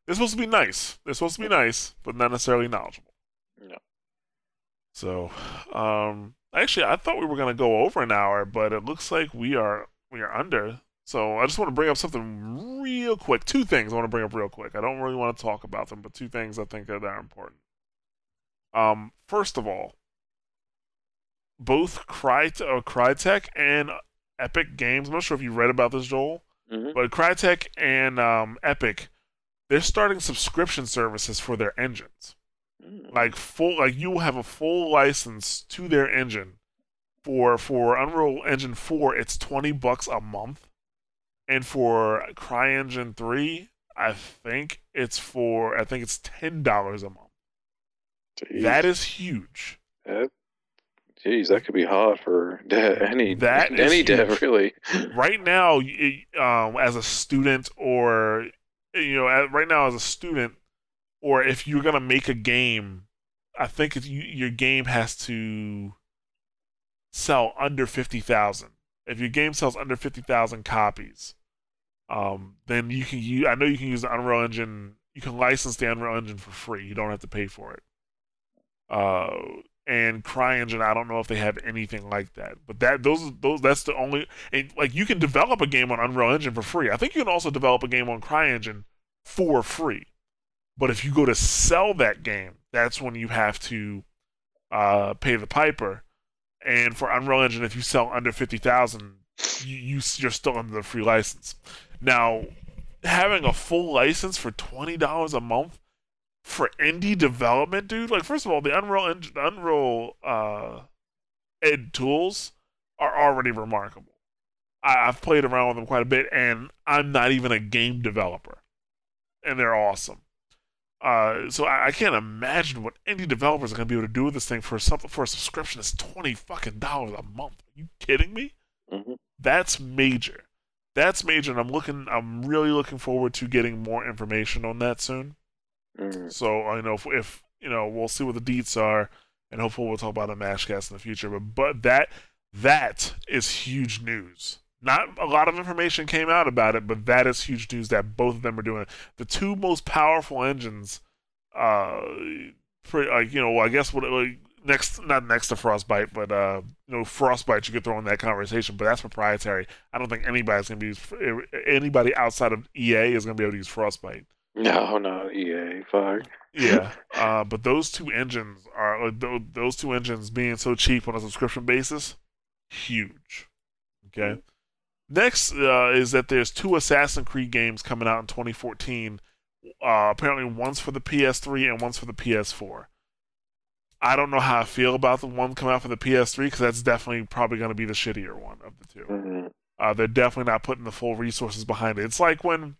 they're supposed to be nice. They're supposed to be nice, but not necessarily knowledgeable. No. So, um, actually, I thought we were gonna go over an hour, but it looks like we are we are under. So I just want to bring up something real quick. Two things I want to bring up real quick. I don't really want to talk about them, but two things I think are that important. Um, first of all, both Cry uh, Crytek and Epic Games. I'm not sure if you read about this, Joel, Mhm. but Crytek and um, Epic, they're starting subscription services for their engines. Mm. Like full, like you will have a full license to their engine. For for Unreal Engine four, it's twenty bucks a month, and for CryEngine three, I think it's for I think it's ten dollars a month. Jeez. That is huge. That, geez, that could be hot for de- any That any dev, really. right now um, as a student or you know right now as a student or if you're gonna make a game i think you, your game has to sell under 50000 if your game sells under 50000 copies um, then you can use i know you can use the unreal engine you can license the unreal engine for free. You don't have to pay for it. Uh, and CryEngine, I don't know if they have anything like that. But that those those that's the only and like you can develop a game on Unreal Engine for free. I think you can also develop a game on CryEngine for free. But if you go to sell that game, that's when you have to uh, pay the piper. And for Unreal Engine, if you sell under fifty thousand, you, you you're still under the free license. Now, having a full license for twenty dollars a month for indie development, dude. Like, first of all, the Unreal Engine, the Unreal uh, Ed tools are already remarkable. I, I've played around with them quite a bit, and I'm not even a game developer, and they're awesome. Uh, so I, I can't imagine what indie developers are gonna be able to do with this thing for something for a subscription that's twenty fucking dollars a month. Are you kidding me? Mhm. That's major. That's major, and I'm looking. I'm really looking forward to getting more information on that soon. Mm. So I know if, if you know, we'll see what the deets are, and hopefully we'll talk about a Mashcast in the future. But but that that is huge news. Not a lot of information came out about it, but that is huge news that both of them are doing it. The two most powerful engines, uh, pretty, like you know, I guess what like, next not next to Frostbite, but uh, you know, Frostbite you could throw in that conversation, but that's proprietary. I don't think anybody's gonna be anybody outside of EA is gonna be able to use Frostbite. No, not EA. Fuck. Yeah, uh, but those two engines are tho- those two engines being so cheap on a subscription basis, huge. Okay. Next uh, is that there's two Assassin's Creed games coming out in 2014. Uh, apparently, one's for the PS3 and one's for the PS4. I don't know how I feel about the one coming out for the PS3 because that's definitely probably going to be the shittier one of the two. Mhm. Uh, they're definitely not putting the full resources behind it. It's like when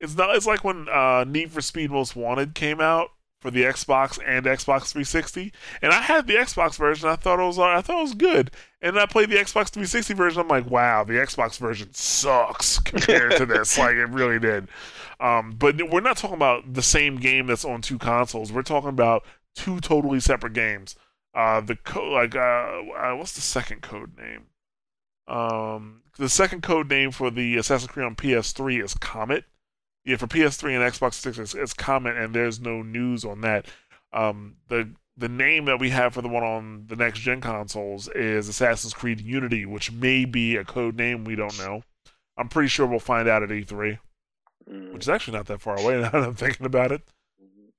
it's not. It's like when uh, Need for Speed Most Wanted came out for the Xbox and Xbox 360, and I had the Xbox version. I thought it was. I thought it was good, and I played the Xbox 360 version. I'm like, wow, the Xbox version sucks compared to this. Like it really did. Um, but we're not talking about the same game that's on two consoles. We're talking about two totally separate games. Uh, the co- like uh, uh, what's the second code name? Um, the second code name for the Assassin's Creed on PS3 is Comet. Yeah, for PS3 and Xbox 6, it's, it's Comet, and there's no news on that. Um, the the name that we have for the one on the next gen consoles is Assassin's Creed Unity, which may be a code name we don't know. I'm pretty sure we'll find out at E3, Mm. which is actually not that far away now that I'm thinking about it.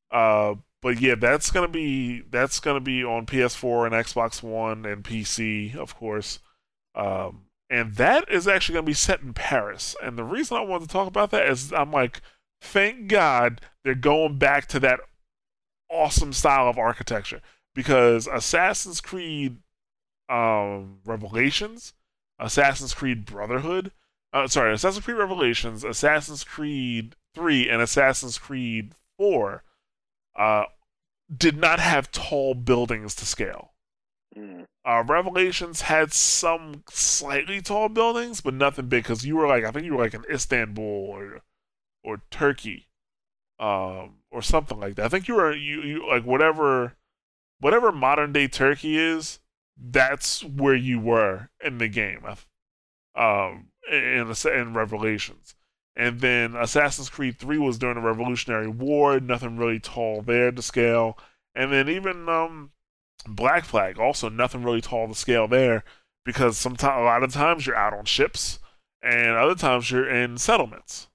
Uh, but yeah, that's gonna be that's gonna be on PS4 and Xbox One and PC, of course. Um, and that is actually gonna be set in Paris. And the reason I wanted to talk about that is I'm like, thank God they're going back to that awesome style of architecture because Assassin's Creed um, Revelations, Assassin's Creed Brotherhood, uh, sorry, Assassin's Creed Revelations, Assassin's Creed 3, and Assassin's Creed 4 uh, did not have tall buildings to scale. Mm. Uh, Revelations had some slightly tall buildings, but nothing big because you were like, I think you were like in Istanbul or or Turkey. um, or something like that. I think you were you, you like whatever whatever modern day Turkey is. That's where you were in the game, um, in in Revelations. And then Assassin's Creed 3 was during the Revolutionary War, nothing really tall there to scale. And then even um, Black Flag, also nothing really tall to scale there, because sometimes a lot of times you're out on ships, and other times you're in settlements.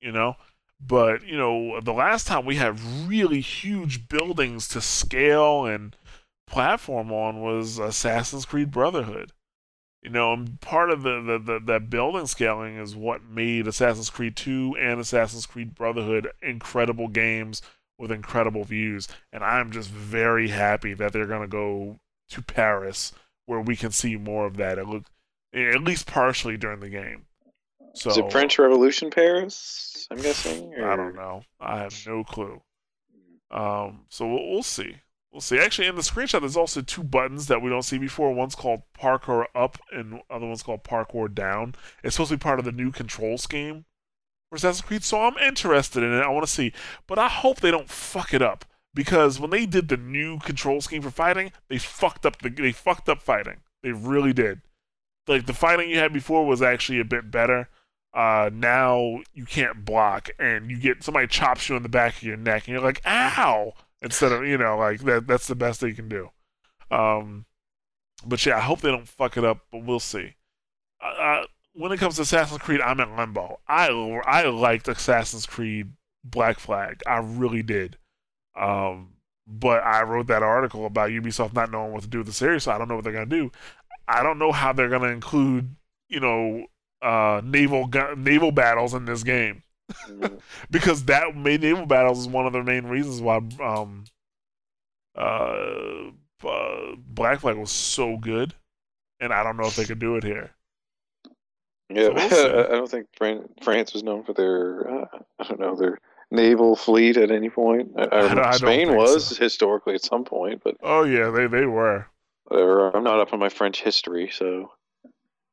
You know, but you know, the last time we had really huge buildings to scale and platform on was Assassin's Creed Brotherhood. You know, and part of the, the, the building scaling is what made Assassin's Creed 2 and Assassin's Creed Brotherhood incredible games with incredible views. And I'm just very happy that they're gonna go to Paris where we can see more of that. It look at least partially during the game. So Is it French Revolution Paris? I'm guessing. Or... I don't know. I have no clue. Um, so we'll, we'll see. We'll see. Actually, in the screenshot, there's also two buttons that we don't see before. One's called Parkour Up, and other one's called Parkour Down. It's supposed to be part of the new control scheme for Assassin's Creed, so I'm interested in it. I want to see, but I hope they don't fuck it up because when they did the new control scheme for fighting, they fucked up the they fucked up fighting. They really did. Like the fighting you had before was actually a bit better. Uh, now you can't block, and you get somebody chops you in the back of your neck, and you're like, "Ow!" instead of you know like that that's the best they can do um but yeah i hope they don't fuck it up but we'll see uh, when it comes to assassin's creed i'm in limbo. I i liked assassin's creed black flag. I really did. Um but i wrote that article about ubisoft not knowing what to do with the series so i don't know what they're to do. I don't know how they're to include you know uh naval naval battles in this game. Because that naval battles is one of the main reasons why um uh, uh Black Flag was so good, and I don't know if they could do it here. Yeah, I don't think France was known for their uh, I don't know their naval fleet at any point. I, I, I Spain was so. historically at some point, but oh yeah, they they were. Whatever. I'm not up on my French history, so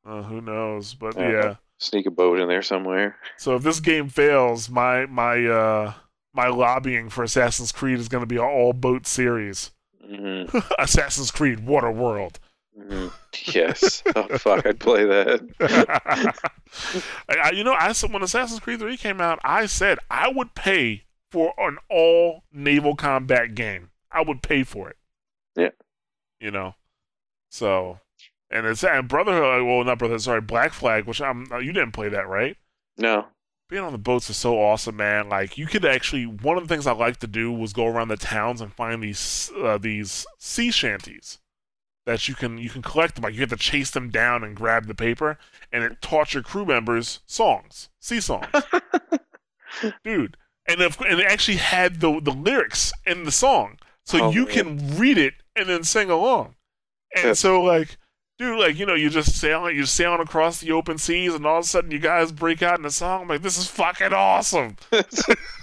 uh, who knows? But yeah sneak a boat in there somewhere. So if this game fails, my my uh my lobbying for Assassin's Creed is going to be an all boat series. Mm-hmm. Assassin's Creed Water Mm-hmm. Yes. oh fuck, I'd play that. I, you know, I said when Assassin's Creed 3 came out, I said I would pay for an all naval combat game. I would pay for it. Yeah. You know. So and it's and Brotherhood. Well, not Brotherhood. Sorry, Black Flag. Which I'm. Uh, you didn't play that, right? No. Being on the boats is so awesome, man. Like you could actually. One of the things I like to do was go around the towns and find these uh, these sea shanties that you can you can collect them. Like you have to chase them down and grab the paper, and it taught your crew members songs, sea songs, dude. And if, and it actually had the the lyrics in the song, so oh, you man. can read it and then sing along. And yeah. so like dude, like you know, you just sailing, you're sailing across the open seas, and all of a sudden you guys break out in a song. I'm like, this is fucking awesome.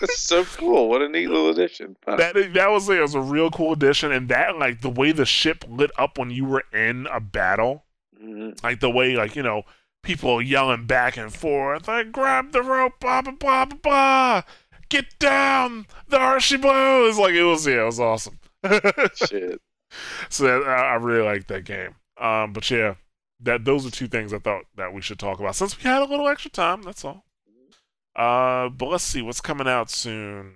It's so cool. What a neat little addition. That that was it. was a real cool addition, and that like the way the ship lit up when you were in a battle, mm-hmm. like the way like you know people yelling back and forth, like grab the rope, blah blah blah blah blah. Get down, the Hershey Blues. Like it was, yeah, it was awesome. Shit. So that, I really like that game. Um, but yeah, that those are two things I thought that we should talk about since we had a little extra time. That's all. Uh, but let's see what's coming out soon.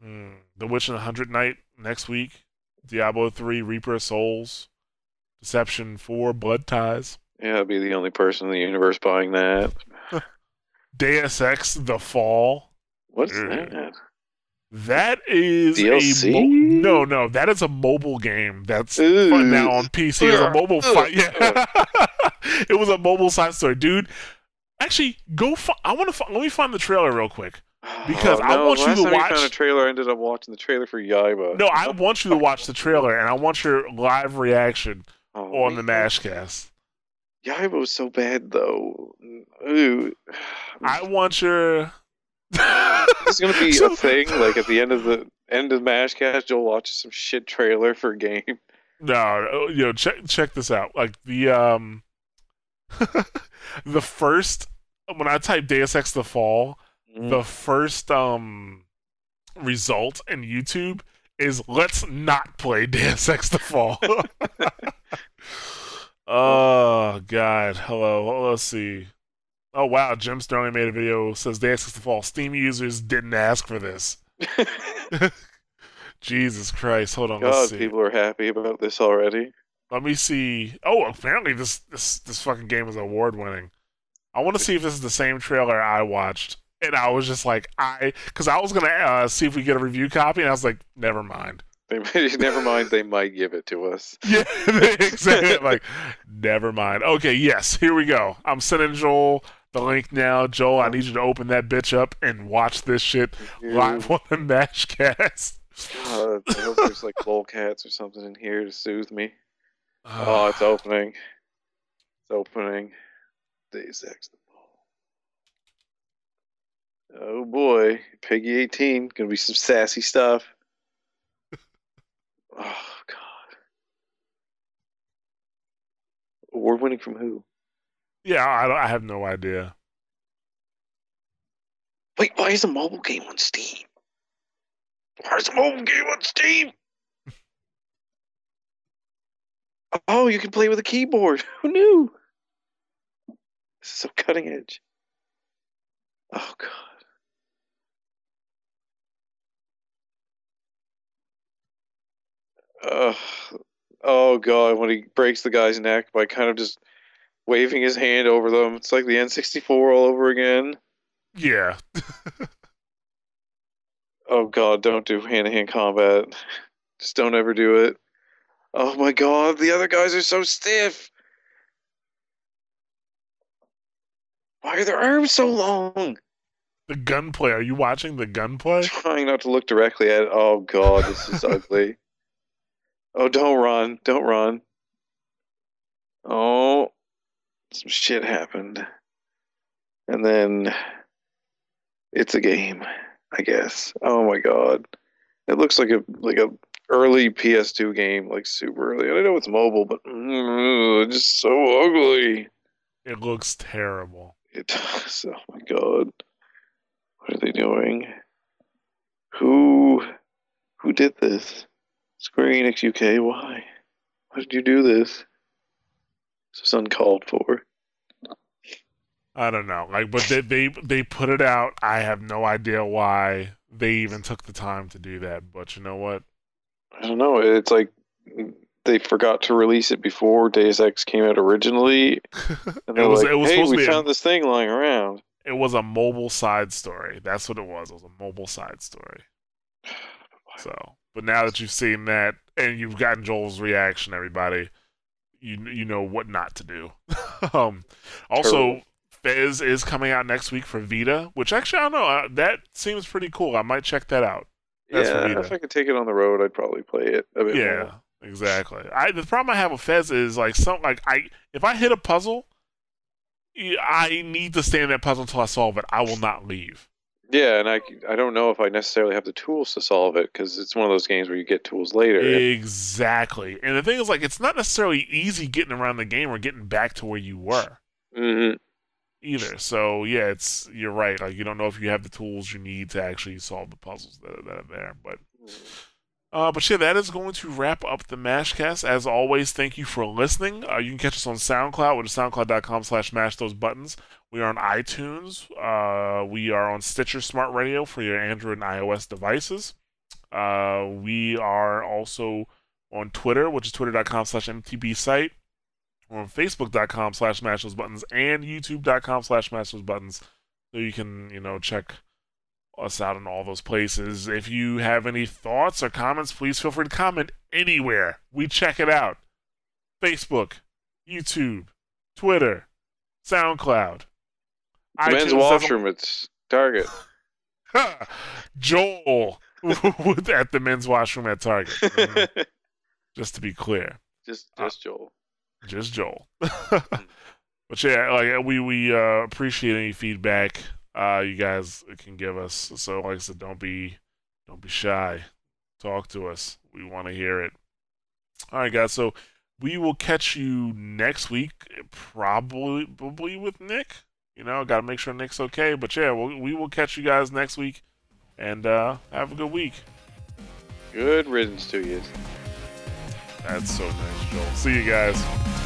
Hmm. The Witch and the Hundred Knight next week. Diablo three, Reaper of Souls, Deception four, Blood Ties. Yeah, I'd be the only person in the universe buying that. Deus Ex: The Fall. What's that? That is DLC? a mo- no, no. That is a mobile game that's fun now on PC. It's a mobile fight. Yeah, it was a mobile side story, dude. Actually, go. Fi- I want to. Fi- let me find the trailer real quick because oh, no, I want you to watch. found a trailer. I ended up watching the trailer for Yaiba. No, I want you to watch the trailer, and I want your live reaction oh, on the Mashcast. Yaiba was so bad, though. Ooh. I want your it's gonna be so, a thing. Like at the end of the end of Mashcast, you'll watch some shit trailer for a game. No, you know, check check this out. Like the um, the first when I type Deus Ex: The Fall, mm. the first um result in YouTube is let's not play Deus Ex the Fall. oh God. Hello. Let's see. Oh wow, Jim Sterling made a video says Deus Ex the Fall. Steam users didn't ask for this. Jesus Christ. Hold on. God, let's see. people are happy about this already. Let me see. Oh, apparently this this this fucking game is award winning. I want to see if this is the same trailer I watched, and I was just like, I because I was gonna uh, see if we get a review copy, and I was like, never mind. They, never mind, they might give it to us. Yeah, exactly. like, never mind. Okay, yes, here we go. I'm sending Joel the link now. Joel, I need you to open that bitch up and watch this shit live on the Mashcast. God, I hope there's like lolcats or something in here to soothe me. Ah. Oh, it's opening. It's opening. Deus Ex. Oh boy, PEGI 18. Gonna be some sassy stuff. Oh god. Award winning from who? Yeah, I, I have no idea. Wait, why is a mobile game on Steam? Why is a mobile game on Steam? oh, you can play with a keyboard. Who knew? This is so cutting edge. Oh god. Oh god, when he breaks the guy's neck by kind of just waving his hand over them. It's like the N64 all over again. Yeah, Oh god, don't do hand to hand combat. Just don't ever do it. Oh my god, the other guys are so stiff. Why are their arms so long? the gunplay. Are you watching the gunplay? Trying not to look directly at it. Oh god, this is ugly. Oh, don't run. Don't run. Oh, some shit happened. And then it's a game, I guess. Oh my god. It looks like a like a early PS2 game, like super early. I know it's mobile, but mm, it's just so ugly. It looks terrible. It does. Oh my god. What are they doing? Who who did this? Square Enix UK, why? Why did you do this? This is uncalled for. I don't know. Like, but they they they put it out. I have no idea why they even took the time to do that. But you know what? I don't know. It's like they forgot to release it before Deus Ex came out originally. And it was like, it was hey, supposed to we found A, this thing lying around. it was a mobile side story. That's what it was. It was a mobile side story. So, but now that you've seen that and you've gotten Joel's reaction, everybody, you you know what not to do. um, also, Terrible. Fez is coming out next week for Vita, which actually I don't know. Uh, that seems pretty cool. I might check that out. That's for yeah, Vita. if I could take it on the road, I'd probably play it Yeah, more. exactly. I the problem I have with Fez is like some like I if I hit a puzzle, I need to stay in that puzzle until I solve it. I will not leave. Yeah, and I, I don't know if I necessarily have the tools to solve it because it's one of those games where you get tools later. Exactly. And the thing is like it's not necessarily easy getting around the game or getting back to where you were hmm either. So yeah, it's you're right. Like you don't know if you have the tools you need to actually solve the puzzles that are, that are there. But Uh, but yeah, that is going to wrap up the Mashcast. As always, thank you for listening. Uh, you can catch us on SoundCloud, which is soundcloud.com slash mash those buttons. We are on iTunes. Uh, we are on Stitcher Smart Radio for your Android and iOS devices. Uh, we are also on Twitter, which is twitter.com slash mtb site. We're on facebook.com slash mash buttons and youtube.com slash mash buttons. So you can, you know, check us out in all those places. If you have any thoughts or comments, please feel free to comment anywhere. We check it out. Facebook, YouTube, Twitter, SoundCloud. Men's washroom, it's Target. Joel with- at the men's washroom at Target. Mhm. Just to be clear, just Uh, just Joel. just Joel. but yeah, like we we uh, appreciate any feedback uh, you guys can give us. So like I said, don't be don't be shy. Talk to us. We want to hear it. All right, guys. So we will catch you next week, probably probably with Nick. You know, got to make sure Nick's okay. But yeah, we'll, we will catch you guys next week, and uh, have a good week. Good riddance to you. That's so nice, Joel. See you guys.